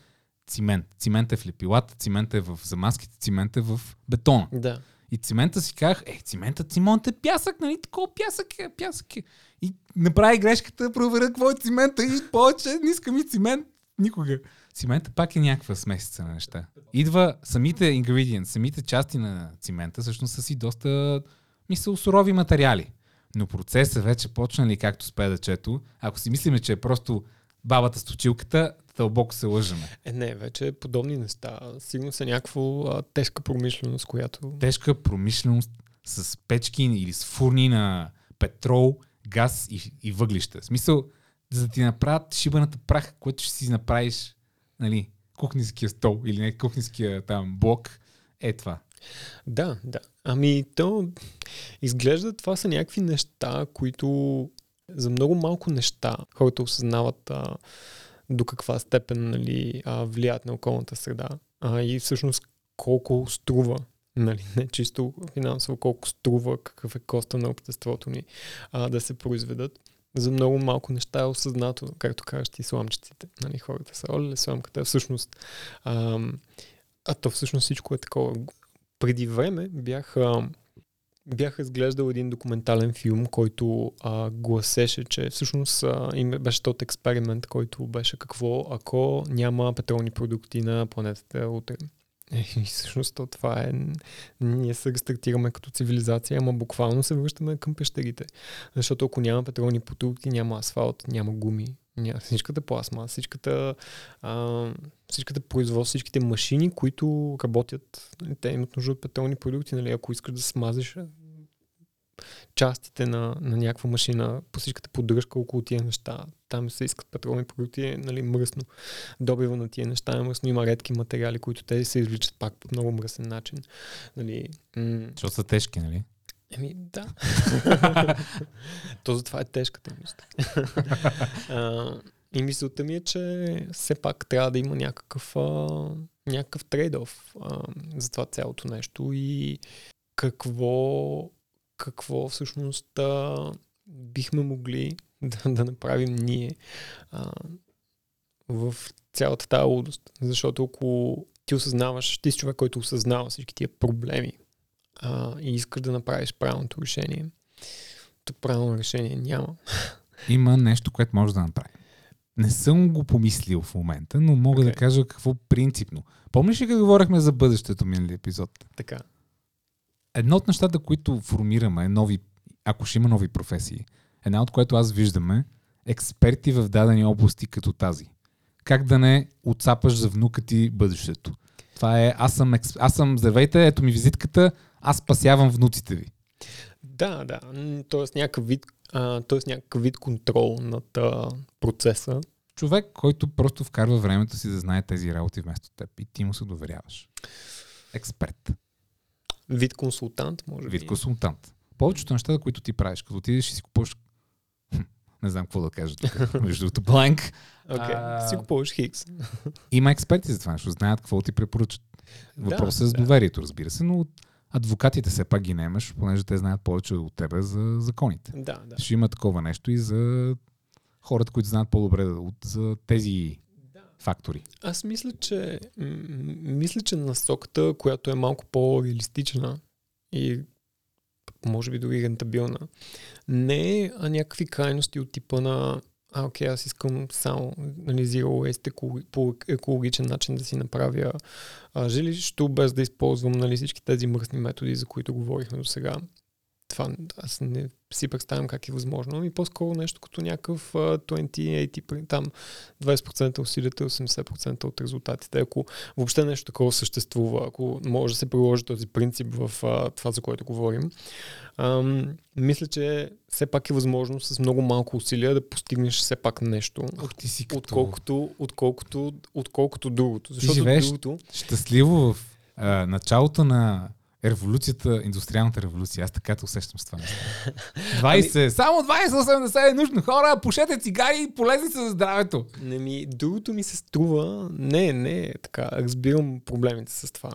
Цимент. Цимент е в лепилата, цимент е в замазките, цимент е в бетона. Да. И цимента си казах, е, циментът цимонт е пясък, нали? Такова пясък е, пясък е. И направи грешката проверя какво е цимента и повече не искам и цимент никога. Цимента пак е някаква смесица на неща. Идва самите ingredients, самите части на цимента, всъщност са си доста, мисля, сурови материали. Но процесът вече почна ли както с педачето, ако си мислиме, че е просто бабата с точилката, дълбоко се лъжаме. Е, не, вече подобни неща. Сигурно са някаква тежка промишленост, която... тежка промишленост с печки или с фурни на петрол, газ и, и въглища. В смисъл, за да ти направят шибаната прах, което ще си направиш, нали, кухненския стол или не кухненския там блок, е това. Да, да. Ами, то изглежда това са някакви неща, които за много малко неща хората осъзнават а, до каква степен нали, а, влияят на околната среда а, и всъщност колко струва, нали, не чисто финансово, колко струва, какъв е коста на обществото ни а, да се произведат. За много малко неща е осъзнато, както кажеш ти, сламчиците. Нали, хората са, оле, сламката е всъщност... Ам, а то всъщност всичко е такова преди време бях, а, бях изглеждал един документален филм, който а, гласеше, че всъщност а, им беше тот експеримент, който беше какво, ако няма петролни продукти на планетата утре. И всъщност то това е... Ние се рестартираме като цивилизация, ама буквално се връщаме към пещерите. Защото ако няма петролни продукти, няма асфалт, няма гуми, няма всичката пластма, всичката, а, всичката производство, всичките машини, които работят, те имат нужда от петролни продукти, нали? Ако искаш да смазиш частите на, на някаква машина, по всичката поддръжка около тия неща. Там се искат петролни продукти, нали, мръсно. Добива на тия неща е мръсно. Има редки материали, които те се извличат пак по много мръсен начин. Нали, м- Защото са тежки, нали? Еми, да. То затова е тежката мисля. и мисълта ми е, че все пак трябва да има някакъв, а, някакъв трейдов за това цялото нещо и какво какво всъщност а, бихме могли да, да направим ние а, в цялата тази лудост. Защото ако ти осъзнаваш, ти си човек, който осъзнава всички тия проблеми а, и искаш да направиш правилното решение, то правилно решение няма. Има нещо, което може да направим. Не съм го помислил в момента, но мога okay. да кажа какво принципно. Помниш ли как говорихме за бъдещето минали епизод? Така едно от нещата, които формираме, нови, ако ще има нови професии, една от което аз виждаме, експерти в дадени области като тази. Как да не отцапаш за внука ти бъдещето. Това е, аз съм, експ... аз съм, здравейте, ето ми визитката, аз спасявам внуците ви. Да, да. Тоест някакъв вид, а, тоест някакъв вид контрол над а, процеса. Човек, който просто вкарва времето си да знае тези работи вместо теб и ти му се доверяваш. Експерт. Вид консултант, може Вид би. консултант. Повечето неща, които ти правиш, като отидеш и си купуваш не знам какво да кажа тук, между другото, бланк. Okay. А... Си купуваш хикс. Има експерти за това, защото знаят какво ти препоръчат. Въпросът да, е с доверието, разбира се, но адвокатите все пак ги немаш, понеже те знаят повече от тебе за законите. Да, да. Ще има такова нещо и за хората, които знаят по-добре от, за тези фактори? Аз мисля, че мисля, че насоката, която е малко по-реалистична и може би дори рентабилна, не е някакви крайности от типа на а, окей, аз искам само нали, Zero Waste по екологичен начин да си направя а, жилището, без да използвам нали, всички тези мръсни методи, за които говорихме до сега това аз не си представям как е възможно. И по-скоро нещо като някакъв uh, 20-80, там 20% усилията, 80% от резултатите. Ако въобще нещо такова съществува, ако може да се приложи този принцип в uh, това, за което говорим, um, мисля, че все пак е възможно с много малко усилия да постигнеш все пак нещо, Ох, ти си като... отколкото, отколкото, отколкото другото. Защото ти живееш другото... щастливо в uh, началото на революцията, индустриалната революция. Аз така те усещам с това. 20, ами... само 20-80 е нужно. Хора, пушете цигари и полезни са за здравето. Не ми, другото ми се струва, не, не, така, разбирам проблемите с това,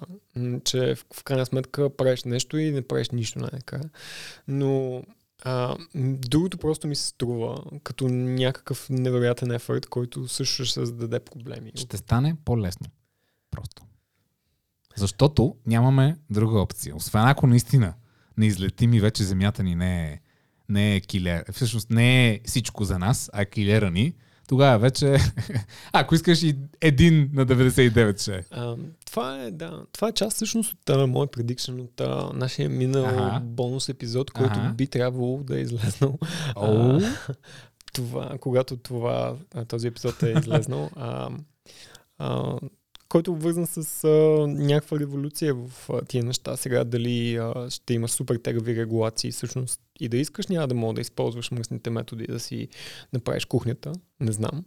че в, в крайна сметка правиш нещо и не правиш нищо, така. Но а, другото просто ми се струва като някакъв невероятен ефорт, който също ще създаде проблеми. Ще стане по-лесно. Просто. Защото нямаме друга опция. Освен ако наистина не излетим и вече земята ни не е, не е килер. Всъщност не е всичко за нас, а е килера ни. Тогава вече, ако искаш и един на 99 ще е. Това е, да, това е част всъщност от мой предикшн, от uh, нашия минал ага. бонус епизод, който ага. би трябвало да е излезнал. Uh, това, когато това, този епизод е излезнал, uh, uh, който е обвързан с а, някаква революция в а, тия неща. Сега дали а, ще има супер тегави регулации, всъщност и да искаш, няма да мога да използваш мръсните методи да си направиш кухнята, не знам.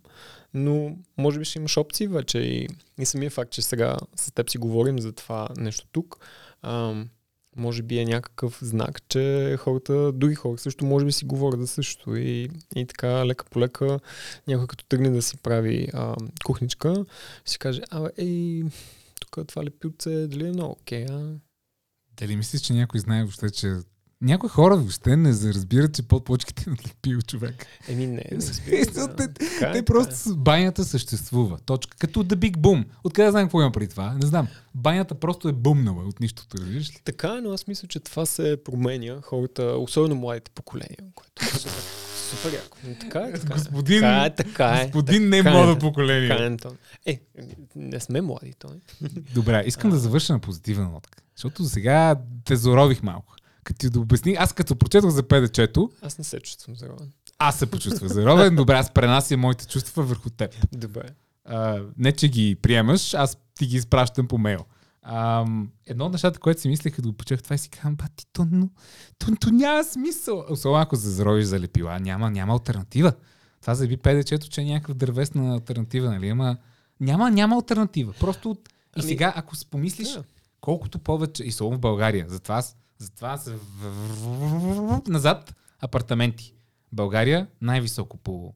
Но може би ще имаш опции вече и, и самия факт, че сега с теб си говорим за това нещо тук. А, може би е някакъв знак, че хората, други хора също може би си говорят за също и, и така лека по лека някой като тръгне да си прави а, кухничка, си каже, абе, ей, тук това лепилце, дали е много окей, а? Дали мислиш, че някой знае въобще, че някои хора въобще не разбират, че под плочките е надлепил човек. Еми не, не Смисъл, разбира, те. Така е, те така просто е. с банята съществува. Точка. Като The Big Boom. Откъде знам какво има преди това? Не знам. Банята просто е бумнала от нищото, разбираш ли? Така е, но аз мисля, че това се променя. Хората, особено младите поколения, което е супер, супер яко. Но така е, така е. Господин, Така е, така е. господин не така е, младо Така поколение. е, Антон. Е, не сме млади, той. Добре, искам да завърша на позитивна нотка. Защото сега те зарових малко. Като ти да обясни, аз като прочетох за ПДЧ-то, Аз не се чувствам заровен. аз се почувствах заровен. Добре, аз пренасям моите чувства върху теб. Добре. А, не, че ги приемаш, аз ти ги изпращам по мейл. А, едно от нещата, което си мислех, като го почех това и си казвам, бати, то, но, то, то, няма смисъл. Особено ако се заровиш за лепила, няма, няма альтернатива. Това заяви ПДЧ-то, че е някаква дървесна альтернатива, нали? Ама няма, няма альтернатива. Просто и Ами, сега, ако си помислиш, Да. колкото повече, и особено в България, затова, аз- затова се назад апартаменти. България най-високо по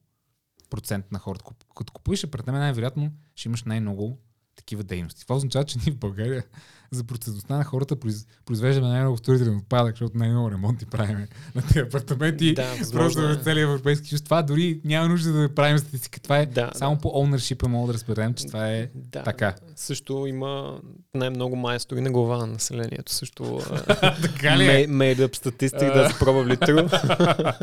процент на хората. Като купуваш апартамент, най-вероятно ще имаш най-много такива дейности. Това означава, че ние в България за процентността на хората произ... произвеждаме най-много строителен отпадък, защото най-много ремонти правиме на тези апартаменти. Да, Просто възможно в е. целия Европейски съюз. Това дори няма нужда да правим статистика. Това е Да, само да. по ownership мога да разберем, че това е Да. така. Също има най-много майстори на глава на населението. Също така ли е? made up статистик да probably true.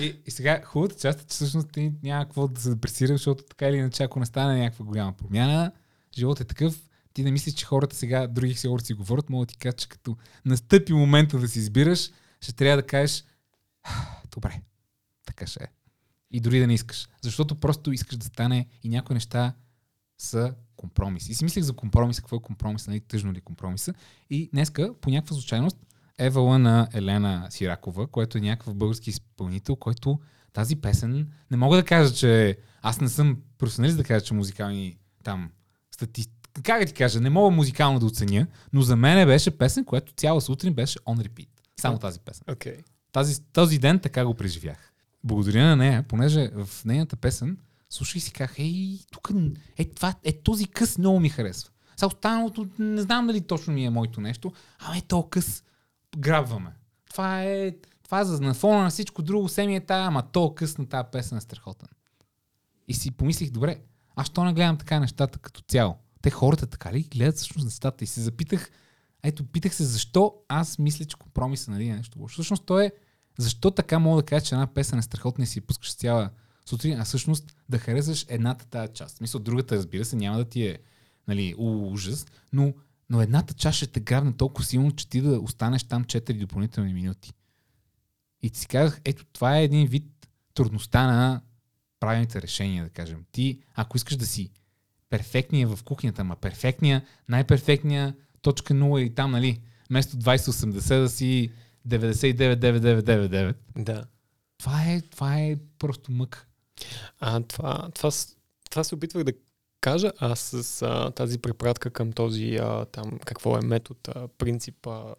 И, и сега хубавата част е, че всъщност няма какво да се депресираш, защото така или иначе, ако не стане някаква голяма промяна, живот е такъв, ти не мислиш, че хората сега, други си говорят, могат да ти кажат, че като настъпи момента да си избираш, ще трябва да кажеш, «Ах, добре, така ще е. И дори да не искаш. Защото просто искаш да стане и някои неща са компромис. И си мислех за компромиса, какво е компромис, нали, тъжно ли е компромиса. И днеска, по някаква случайност, Евала на Елена Сиракова, което е някакъв български изпълнител, който тази песен, не мога да кажа, че аз не съм професионалист да кажа, че музикални там стати... Как да ти кажа, не мога музикално да оценя, но за мен беше песен, която цяла сутрин беше on repeat. Само тази песен. Окей. Тази, този ден така го преживях. Благодаря на нея, понеже в нейната песен слушай и си казах, ей, тук е, това, е този къс много ми харесва. Сега останалото не знам дали точно ми е моето нещо, ама е то къс грабваме. Това е, това е за на фона на всичко друго, се ми е тая, ама то къс на тази песен е страхотен. И си помислих, добре, аз що не гледам така нещата като цяло? Те хората така ли гледат всъщност нещата? И се запитах, ето, питах се защо аз мисля, че компромиса нали, е нещо лошо. Всъщност то е, защо така мога да кажа, че една песен е страхотна и си пускаш цяла сутрин, а всъщност да харесаш едната тази част. Смисъл, другата, разбира се, няма да ти е нали, ужас, но, но едната част ще те грабне толкова силно, че ти да останеш там 4 допълнителни минути. И ти си казах, ето това е един вид трудността на правилните решения, да кажем. Ти, ако искаш да си перфектния в кухнята, ама перфектния, най-перфектния, точка 0 и там, нали, вместо 2080 да си 99,9999. Да. Това е, това е просто мък. А, това, това, това се опитвах да кажа аз с а, тази препратка към този а, там, какво е метод, а, принцип, а,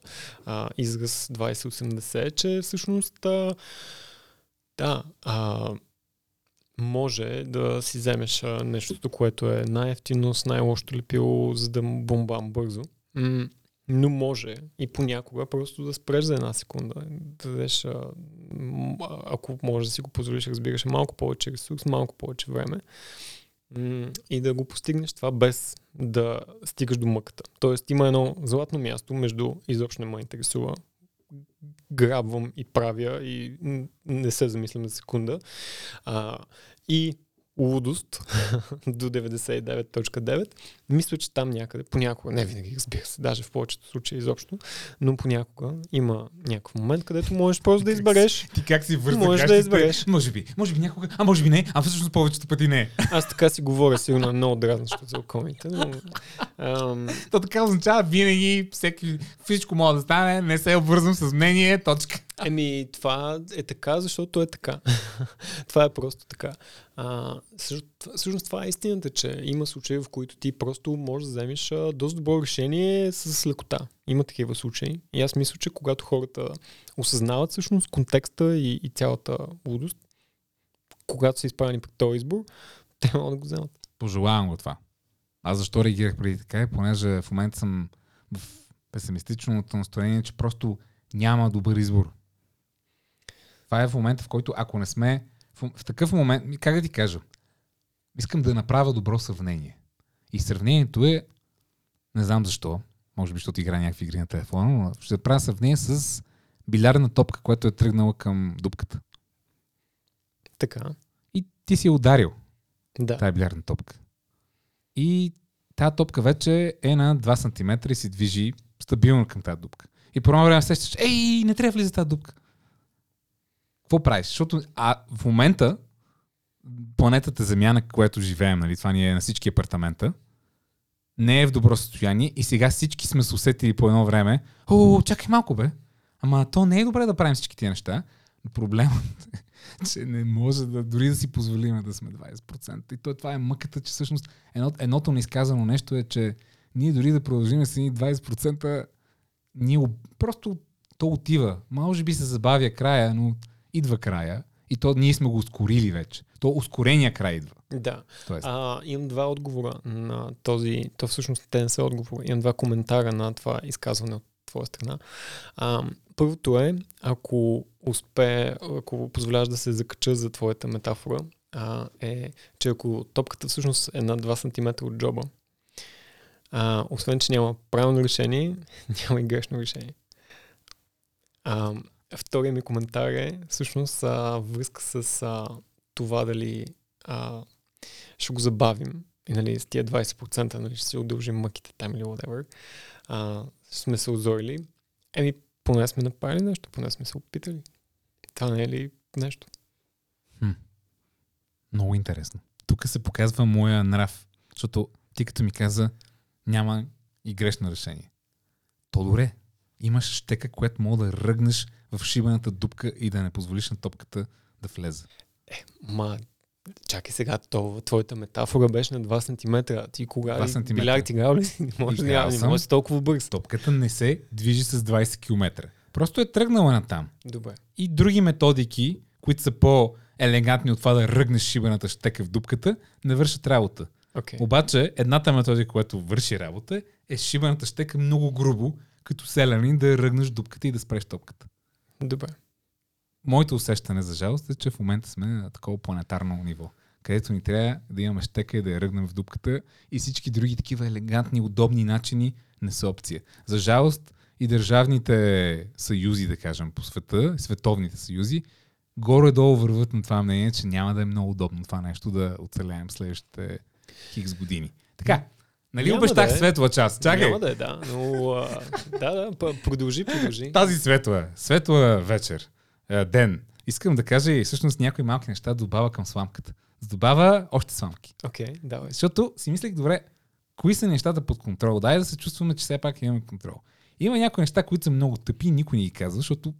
а, израз 2080, че всъщност а, да, а, може да си вземеш нещото, което е най-ефтино с най-лошото лепило, за да бомбам бързо. М- но може и понякога просто да спреш за една секунда. Да дадеш, а, ако може да си го позволиш, разбираш, малко повече ресурс, малко повече време и да го постигнеш това без да стигаш до мъката. Тоест има едно златно място между изобщо не ме интересува грабвам и правя и не се замислям за секунда. А, и лудост до 99.9. Мисля, че там някъде, понякога, не винаги, разбира се, даже в повечето случаи изобщо, но понякога има някакъв момент, където можеш просто да избереш. Ти как си върза Можеш да избереш. Може би, може би някога, а може би не, а всъщност повечето пъти не. Аз така си говоря, сигурно е много дразнещо за околните, но... Ам, То така означава винаги всеки, всичко може да стане, не се обвързвам с мнение, точка. Еми, това е така, защото е така. това е просто така. А, също, всъщност това е истината, че има случаи, в които ти просто можеш да вземеш а, доста добро решение с лекота. Има такива случаи. И аз мисля, че когато хората осъзнават всъщност контекста и, и цялата лудост, когато са изправени пред този избор, те могат да го вземат. Пожелавам го това. Аз защо реагирах преди така е, понеже в момента съм в песимистичното настроение, че просто няма добър избор. Това е в момента, в който ако не сме в, в такъв момент, как да ти кажа, искам да направя добро сравнение. И сравнението е, не знам защо, може би, защото игра някакви игри на телефона, но ще правя сравнение с билярна топка, която е тръгнала към дупката. Така. И ти си я ударил Да. тая билярна топка. И тази топка вече е на 2 см и се движи стабилно към тази дупка. И по едно време сещаш, ей, не трябва да влиза тази дупка. Какво правиш? Защото а, в момента планетата Земя, на която живеем, нали, това ни е на всички апартамента, не е в добро състояние и сега всички сме се усетили по едно време, о, чакай малко бе, ама то не е добре да правим всички тия неща. Проблемът е, че не може да, дори да си позволим да сме 20%. И то, това е мъката, че всъщност едно, едното неизказано нещо е, че ние дори да продължим с едни 20%, ние просто то отива. Може би се забавя края, но идва края. И то ние сме го ускорили вече. То ускорения край идва. Да. Тоест, А, имам два отговора на този. То всъщност те не са отговори. Имам два коментара на това изказване от твоя страна. А, първото е, ако успее, ако позволяваш да се закача за твоята метафора, а, е, че ако топката всъщност е над 2 см от джоба, а, освен, че няма правилно решение, няма и грешно решение. А, втория ми коментар е всъщност а, връзка с а, това дали а, ще го забавим и нали, с тия 20% нали, ще се удължим мъките там или whatever, а, сме се озорили. Еми, поне сме направили нещо, поне сме се опитали. Това не е ли нещо? много интересно. Тук се показва моя нрав. Защото ти като ми каза, няма и грешно решение. То добре. Имаш щека, която мога да ръгнеш в шибаната дупка и да не позволиш на топката да влезе. Ма, чакай сега, то, твоята метафора беше на 2 см. Ти кога 2 ли сантиметра. билярд играл ли? Не може, Играл не съм. може си толкова бърз. Топката не се движи с 20 км. Просто е тръгнала на там. Добре. И други методики, които са по-елегантни от това да ръгнеш шибаната щека в дупката, не вършат работа. Окей. Обаче, едната методика, която върши работа, е шибаната щека много грубо, като селянин да ръгнеш дупката и да спреш топката. Добре. Моето усещане, за жалост, е, че в момента сме на такова планетарно ниво, където ни трябва да имаме щека и да я ръгнем в дупката и всички други такива елегантни, удобни начини не са опция. За жалост и държавните съюзи, да кажем, по света, световните съюзи, горе-долу върват на това мнение, че няма да е много удобно това нещо да оцеляем следващите хикс години. Така, нали Няма обещах да е. светла част? Чакай! Няма да е, да. Но, а, да, да, продължи, продължи. Тази светла, светла вечер, е, ден, искам да кажа и всъщност някои малки неща да добавя към сламката. Да добавя още сламки. Окей, давай. Защото си мислех, добре, кои са нещата под контрол? Дай да се чувстваме, че все пак имаме контрол. Има някои неща, които са много тъпи и никой не ги казва, защото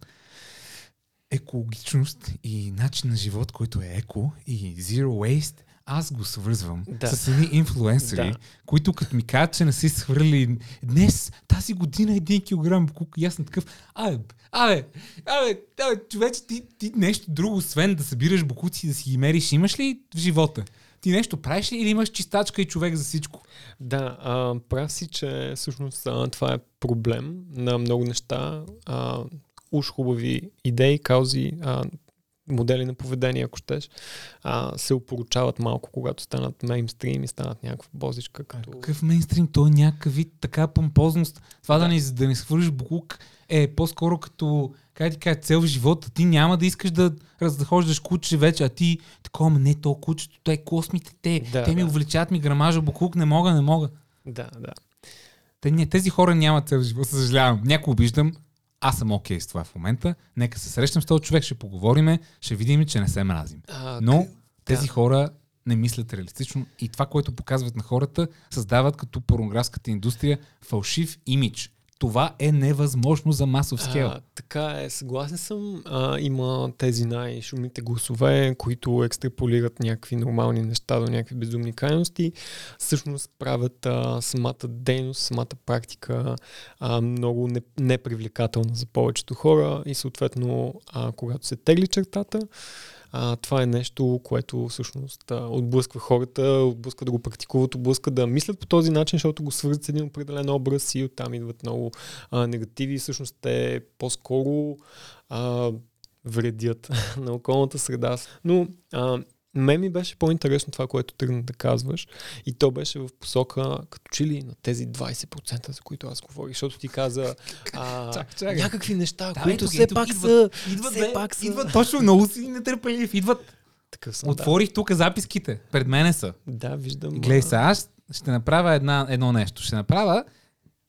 екологичност и начин на живот, който е еко и zero waste, аз го свързвам Да. с едни инфлуенсъри, Да. които като ми кажат, че не си свърли днес, тази година един килограм буклук и аз съм такъв, абе, абе, абе, абе, човече, ти, ти нещо друго, освен да събираш букуци и да си ги мериш, имаш ли в живота? Ти нещо правиш ли или имаш чистачка и човек за всичко? Да, а, прав си, че всъщност а, това е проблем на много неща. А, уж хубави идеи, каузи, а, модели на поведение, ако щеш, а, се опоручават малко, когато станат мейнстрим и станат някаква бозичка. Като... Какъв мейнстрим? Той е някакъв вид така помпозност. Това да, Да. не, да не свържиш буклук е по-скоро като как ти кажа, цел в живота. Ти няма да искаш да раздахождаш куче вече, а ти такова, не то кучето, те космите, те, Да, те ми да. увеличават ми грамажа буклук, не мога, не мога. Да, да. Те, не, тези хора нямат цел в живота, съжалявам. Някой обиждам, аз съм окей с това в момента. Нека се срещнем с този човек, ще поговориме, ще видим, че не се мразим. А, Но тези хора не мислят реалистично и това, което показват на хората, създават като порнографската индустрия фалшив имидж. Това е невъзможно за масов скел. А, така е, съгласен съм. А, има тези най-шумните гласове, които екстраполират някакви нормални неща до някакви безумни крайности. Всъщност правят а, самата дейност, самата практика а, много не, непривлекателна за повечето хора и съответно, а, когато се тегли чертата, а, това е нещо, което всъщност а, отблъсква хората, отблъсква да го практикуват, отблъсква да мислят по този начин, защото го свързват с един определен образ и оттам идват много а, негативи. Всъщност те по-скоро а, вредят на околната среда. Но а, мен ми беше по-интересно това, което тръгна да казваш. И то беше в посока, като че ли на тези 20%, за които аз говорих, защото ти каза а, Чак, чакай. някакви неща, Да, които ето все ето пак идват, са... Идват, все бе, пак са... идват точно много си нетърпелив. Идват. Такъв съм, Отворих тук записките. Пред мене са. да. да, виждам. Глей сега, аз ще направя една, едно нещо. Ще направя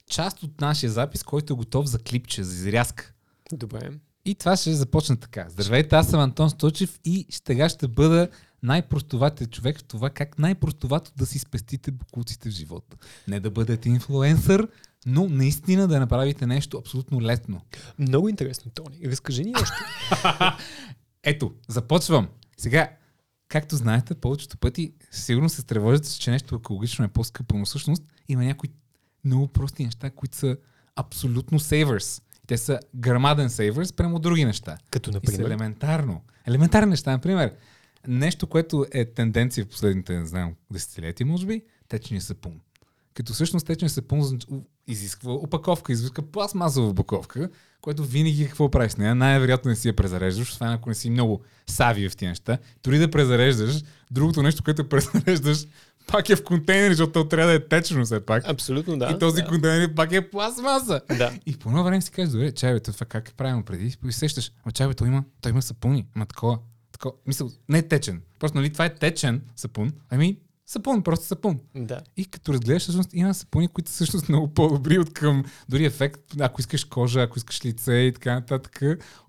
част от нашия запис, който е готов за клипче, за изрязка. Добре. И това ще започне така. Здравейте, аз съм Антон Сточев и сега ще бъда най-простоватият човек в това как най-простовато да си спестите букуците в живота. Не да бъдете инфлуенсър, но наистина да направите нещо абсолютно лесно. Много интересно, Тони. Разкажи ни още. Ето, започвам. Сега, както знаете, повечето пъти сигурно се тревожите, че нещо екологично е по-скъпо, но всъщност има някои много прости неща, които са абсолютно savers. Те са грамаден savers прямо други неща. Като, И са например, елементарно. Елементарни неща, например. Нещо, което е тенденция в последните, не знам, десетилетия, може би, течния сапун. Като всъщност течния сапун изисква опаковка, изисква пластмасова опаковка, което винаги какво правиш с нея. Най-вероятно не си я презареждаш, освен ако не си много сави в тия неща. Дори да презареждаш, другото нещо, което презареждаш, пак е в контейнер, защото то трябва да е течно все пак. абсолютно да. и този да. контейнер пак е пластмаса. Да. И по едно време си кажеш, добре, чай, бе, това как е правилно преди? И сещаш, ама чай, бе, той има, той има сапуни, ама такова, такова, мисъл, не е течен. Просто, нали, това е течен сапун, ами сапун, просто сапун. Да. И като разгледаш, всъщност има сапуни, които всъщност много по-добри от към дори ефект, ако искаш кожа, ако искаш лице и така нататък,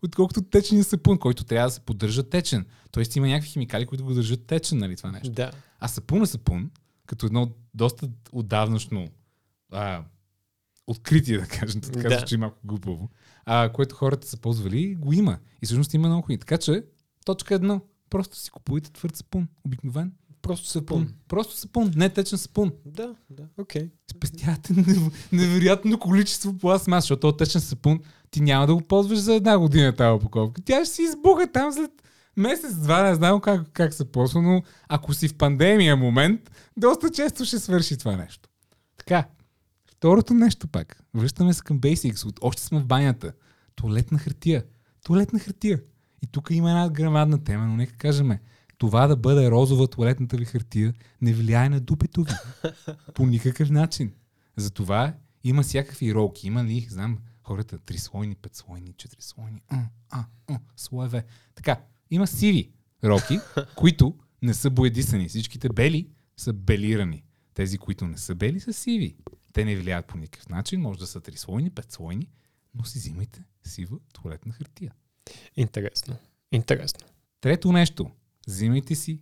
отколкото течения сапун, който трябва да се поддържа течен. Тоест има някакви химикали, които го държат течен, нали, това нещо. Да. А сапун е сапун, като едно доста отдавнашно а, откритие, да кажем, така Да. звучи малко глупаво, а, което хората са ползвали, го има. И всъщност има много хубави. Така че, точка едно, просто си купувайте твърд сапун, обикновен. Просто Сапун. сапун. Просто сапун, не течен сапун. Да, да. Окей. Спестявате нев- невероятно количество пластмас, защото този течен сапун ти няма да го ползваш за една година тази упаковка. Тя ще си избуха там след месец-два, не знам как, как се ползва, но ако си в пандемия момент, доста често ще свърши това нещо. Така, второто нещо пак. Връщаме се към Basics. Още сме в банята. Туалетна хартия. Туалетна хартия. И тук има една грамадна тема, но нека кажем, това да бъде розова туалетната ви хартия не влияе на дупето ви. По никакъв начин. Затова има всякакви ролки. Има ли, знам, хората трислойни, петслойни, четирислойни, а, а, а, слоеве. Така, има сиви ролки, които не са боядисани. Всичките бели са белирани. Тези, които не са бели, са сиви. Те не влияят по никакъв начин. Може да са трислойни, петслойни, но си взимайте сива туалетна хартия. Интересно. Интересно. Трето нещо. Взимайте си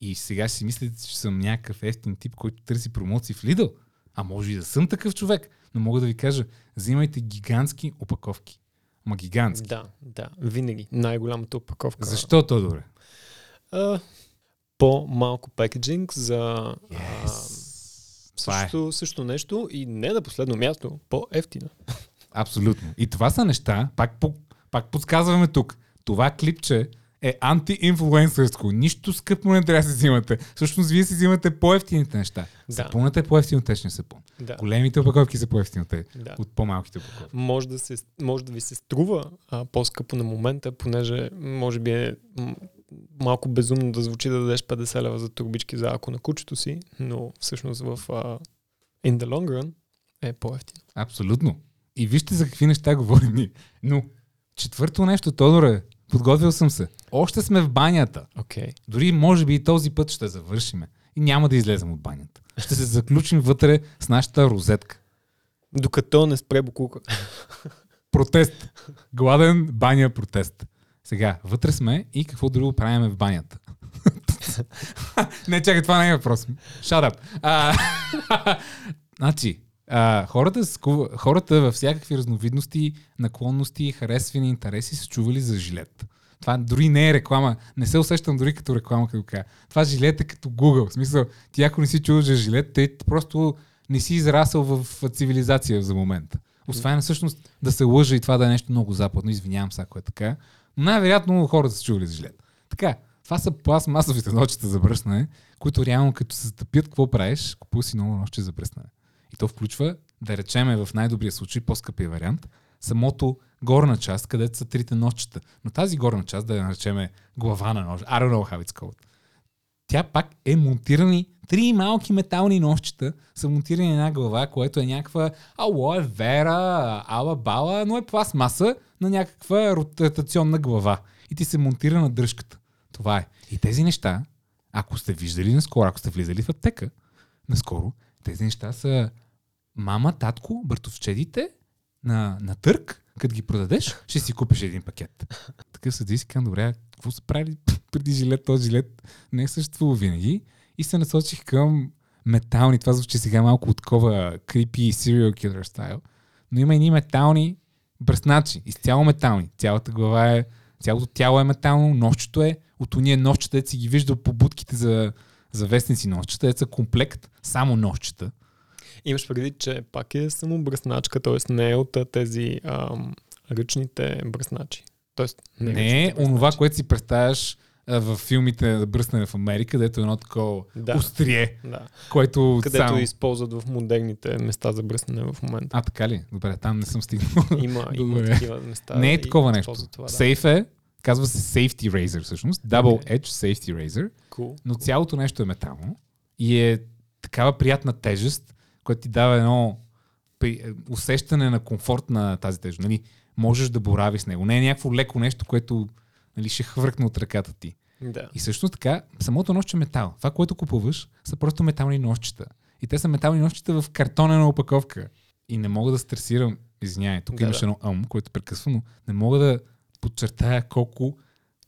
и сега си мислите, че съм някакъв ефтин тип, който търси промоции в Lidl. А може и да съм такъв човек. Но мога да ви кажа, взимайте гигантски опаковки. Ма гигантски. Да, да. Винаги. Най-голямата опаковка. Защо то добре? А, по-малко пекеджинг за а, Това е. също, също нещо и не на последно място, по-ефтино. Абсолютно. И това са неща, пак, по- пак подсказваме тук. Това клипче е анти-инфлуенсърско. Нищо скъпо не трябва да си взимате. Всъщност вие си взимате по-ефтините неща. Да. Сапунът е по-ефтин от течния сапун. Да. Големите опаковки са те- Да. от по-малките опаковки. Може да, се, може да ви се струва а, по-скъпо на момента, понеже може би е малко безумно да звучи да дадеш 50 лева за турбички за ако на кучето си, но всъщност в а, in the long run е по-ефтино. Абсолютно. И вижте за какви неща говорим ние. Но четвърто нещо, Тодоре, подготвил съм се. Още сме в банята. Okay. Дори може би и този път ще завършиме. И няма да излезем от банята. Ще се заключим вътре с нашата розетка. Докато не спре буклука. Протест. Гладен баня протест. Сега, вътре сме и какво друго правим в банята? не, чакай, това не е въпрос. Shut up. А, значи, а, хората, хората във всякакви разновидности, наклонности, харесвани интереси са чували за жилет. Това дори не е реклама. Не се усещам дори като реклама, като кажа. Това жилет е като Google. В смисъл, ти ако не си чул за жилет, те просто не си израсъл в цивилизация за момента. Освен всъщност да се лъжа и това да е нещо много западно. Извинявам се, ако е така. Но най-вероятно хората са чували за жилет. Така, това са пластмасовите нощчета за бръснане, които реално като се затъпят, какво правиш? Купува си ново нощче за бръснане. И то включва, да речеме в най-добрия случай, по-скъпия вариант, самото горна част, където са трите нощчета. Но тази горна част, да я наречеме глава на нож, I don't know how it's called, тя пак е монтирани три малки метални нощчета са монтирани на една глава, което е някаква алоe вера, ала бала, но е пластмаса на някаква ротационна глава. И ти се монтира на дръжката. Това е. И тези неща, ако сте виждали наскоро, ако сте влизали в аптека наскоро, тези неща са мама, татко, братовчедите на, на търк, като ги продадеш, ще си купиш един пакет. Такъв съди си казвам, добре, какво са правили преди жилет? Този жилет не е съществува винаги. И се насочих към метални. Това звучи сега малко от такова creepy serial killer стайл. Но има едни метални бръсначи. Изцяло метални. Цялата глава е, цялото тяло е метално, нощчето е. От уния нощчета, си ги виждал по будките за, за вестници нощчета, са комплект, само нощчета. Имаш предвид, че пак е само бръсначка, т.е. не е от тези ам, ръчните бръсначи. Тоест, не, не е онова, което си представяш в филмите за бръснане в Америка, дето е едно такова да. острие, да. което Където само... използват в модерните места за бръснане в момента. А, така ли? Добре, там не съм стигнал. Има, има такива места. Не е такова нещо. Това, да. Сейф е, казва се Safety Razor всъщност. Double. Edge Safety Razor. Cool. Но цялото нещо е метално и е такава приятна тежест, която ти дава едно усещане на комфорт на тази тежест. Нали? Можеш да боравиш с него. Не е някакво леко нещо, което нали, ще хвъркне от ръката ти. Да. И също така, самото нощче е метал. Това, което купуваш, са просто метални нощчета. И те са метални нощчета в картонена опаковка. И не мога да стресирам, извинявай, тук да, имаше да. едно ъм, което прекъсва, но не мога да подчертая колко,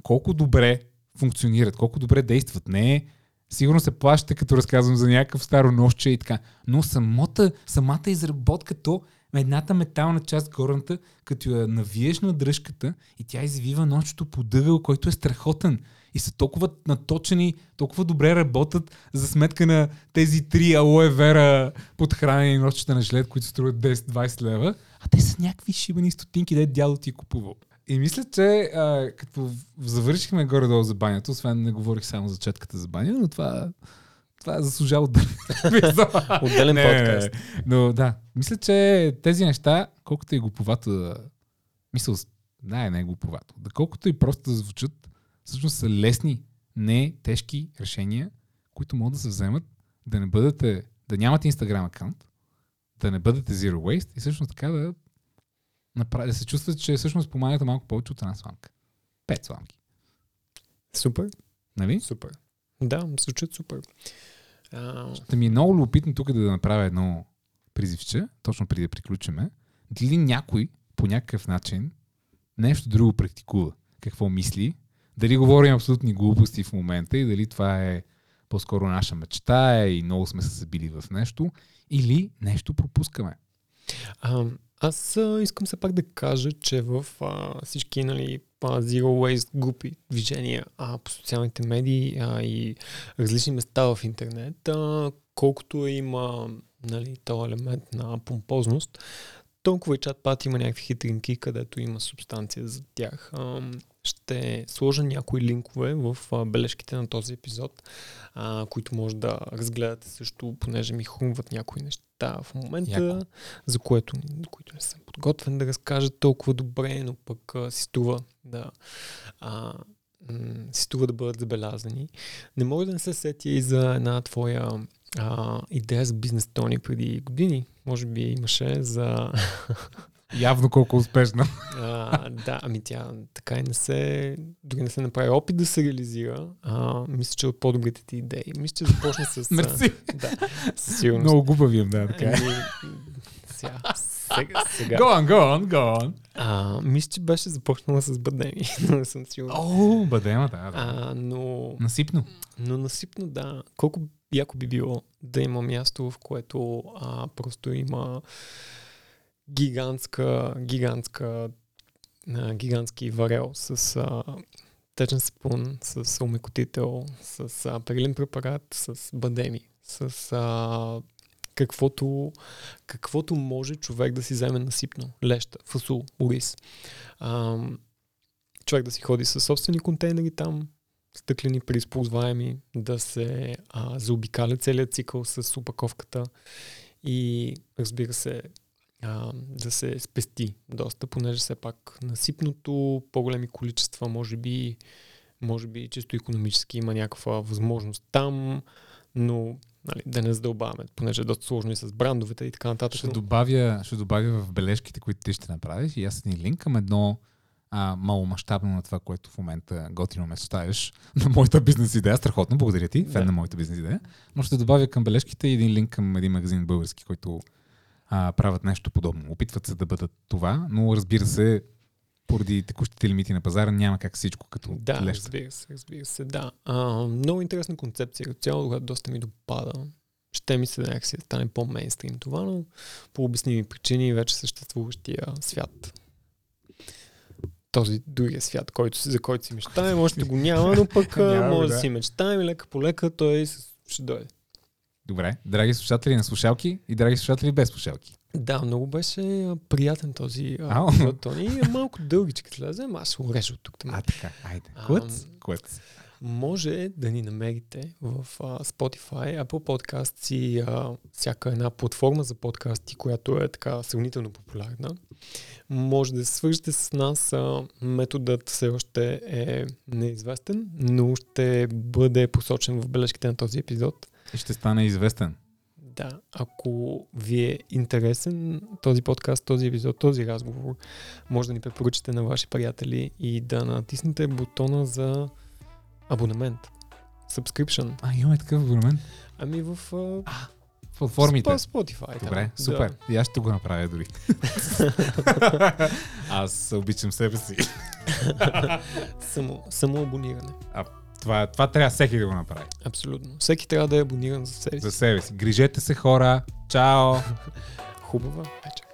колко добре функционират, колко добре действат. Не е Сигурно се плащате, като разказвам за някакъв старо нощче и така. Но самата, самата изработка, то едната метална част, горната, като я навиеш на дръжката и тя извива нощото по дъгъл, който е страхотен. И са толкова наточени, толкова добре работят за сметка на тези три алоe вера подхранени нощчета на жилет, които струват 10-20 лева, а те са някакви шибани стотинки, де дядо ти е купувал. И мисля, че а, като завършихме горе-долу за банята, освен не говорих само за четката за баня, но това, това заслужава отделен Отделен подкаст. Но да, мисля, че тези неща, колкото и глуповато да... Мисля, да, не е глуповато. Да колкото и просто да звучат, всъщност са лесни, не тежки решения, които могат да се вземат, да не бъдете, да нямате Instagram аккаунт, да не бъдете zero waste и всъщност така да направи, да се чувствате, че всъщност помагате малко повече от една сламка. Пет сламки. Супер. Нали? Супер. Да, звучат супер. А... Ще ми е много любопитно тук да направя едно призивче, точно преди да приключиме. Дали някой по някакъв начин нещо друго практикува? Какво мисли? Дали говорим абсолютни глупости в момента и дали това е по-скоро наша мечта и много сме се забили в нещо или нещо пропускаме? А, аз а, искам все пак да кажа, че в а, всички нали, Zero Waste групи, движения а, по социалните медии а, и различни места в интернет, а, колкото има нали, този елемент на помпозност, толкова и чат пат има някакви хитринки, където има субстанция за тях. Ще сложа някои линкове в бележките на този епизод, които може да разгледате също, понеже ми хрумват някои неща в момента, Яко. за което, които не съм подготвен да разкажа толкова добре, но пък си струва да си струва да бъдат забелязани. Не мога да не се сетя и за една твоя а, идея за бизнес тони преди години. Може би имаше за Явно колко успешна. А, да, ами тя така и не се, дори не се направи опит да се реализира. А, мисля, че от по-добрите ти идеи. Мисля, че започна с... Мерси. Да, със сигурност. Много глупави им, да, така е. Ами, сега, сега. Go on, go on, go on. А, мисля, че беше започнала с бадеми, но не съм сигурен. О, бадема, да, да. А, но... Насипно. Но насипно, да. Колко яко би било да има място, в което а, просто има гигантска, гигантска, а, гигантски варел с а, течен спун, с омекотител, с а, перилен препарат, с бадеми, с а, каквото, каквото може човек да си вземе насипно. Леща, фасул, ориз. А, човек да си ходи със собствени контейнери там, стъклени преизползваеми, да се а, заобикаля целият цикъл с опаковката и разбира се а, да се спести доста, понеже все пак насипното, по-големи количества, може би, може би чисто економически има някаква възможност там, но нали, да не задълбаваме, понеже е доста сложно и с брандовете и така нататък. Ще добавя, ще добавя в бележките, които ти ще направиш и аз ни линк към едно а, маломащабно на това, което в момента готино ме ставиш на моята бизнес идея. Страхотно, благодаря ти, фен Да. на моята бизнес идея. Но ще добавя към бележките един линк към един магазин български, който а, правят нещо подобно. Опитват се да бъдат това, но разбира се, поради текущите лимити на пазара няма как всичко като Да, леща. разбира се, разбира се, да. А, много интересна концепция, като цяло, която доста ми допада. Ще ми се да някакси да стане по-мейнстрим това, но по обясними причини вече съществуващия свят. Този другия свят, който, за който си мечтаем, още го няма, но пък Няма може да да. си мечтаем и лека по лека той ще дойде. Добре, драги слушатели на слушалки и драги слушатели без слушалки. Да, много беше приятен този епизод, Тони. Е малко дългички слезе, ама аз се урежа от тук. А, така, айде. Клъц, клъц. Може да ни намерите в а, Spotify, Apple Podcasts и а, всяка една платформа за подкасти, която е така сравнително популярна. Може да се свържете с нас. А, методът все още е неизвестен, но ще бъде посочен в бележките на този епизод. И ще стане известен. Да, ако ви е интересен този подкаст, този епизод, този разговор, може да ни препоръчате на ваши приятели и да натиснете бутона за абонамент. Subscription. А, имаме такъв абонамент. Ами в а, В платформите. Sp- Spotify. Добре, да. супер. И аз ще го направя дори. аз обичам себе си. Само, само абониране. Това, това трябва всеки да го направи. Абсолютно. Всеки трябва да е абониран за себе си. За себе си. Грижете се, хора. Чао! Хубава вечер.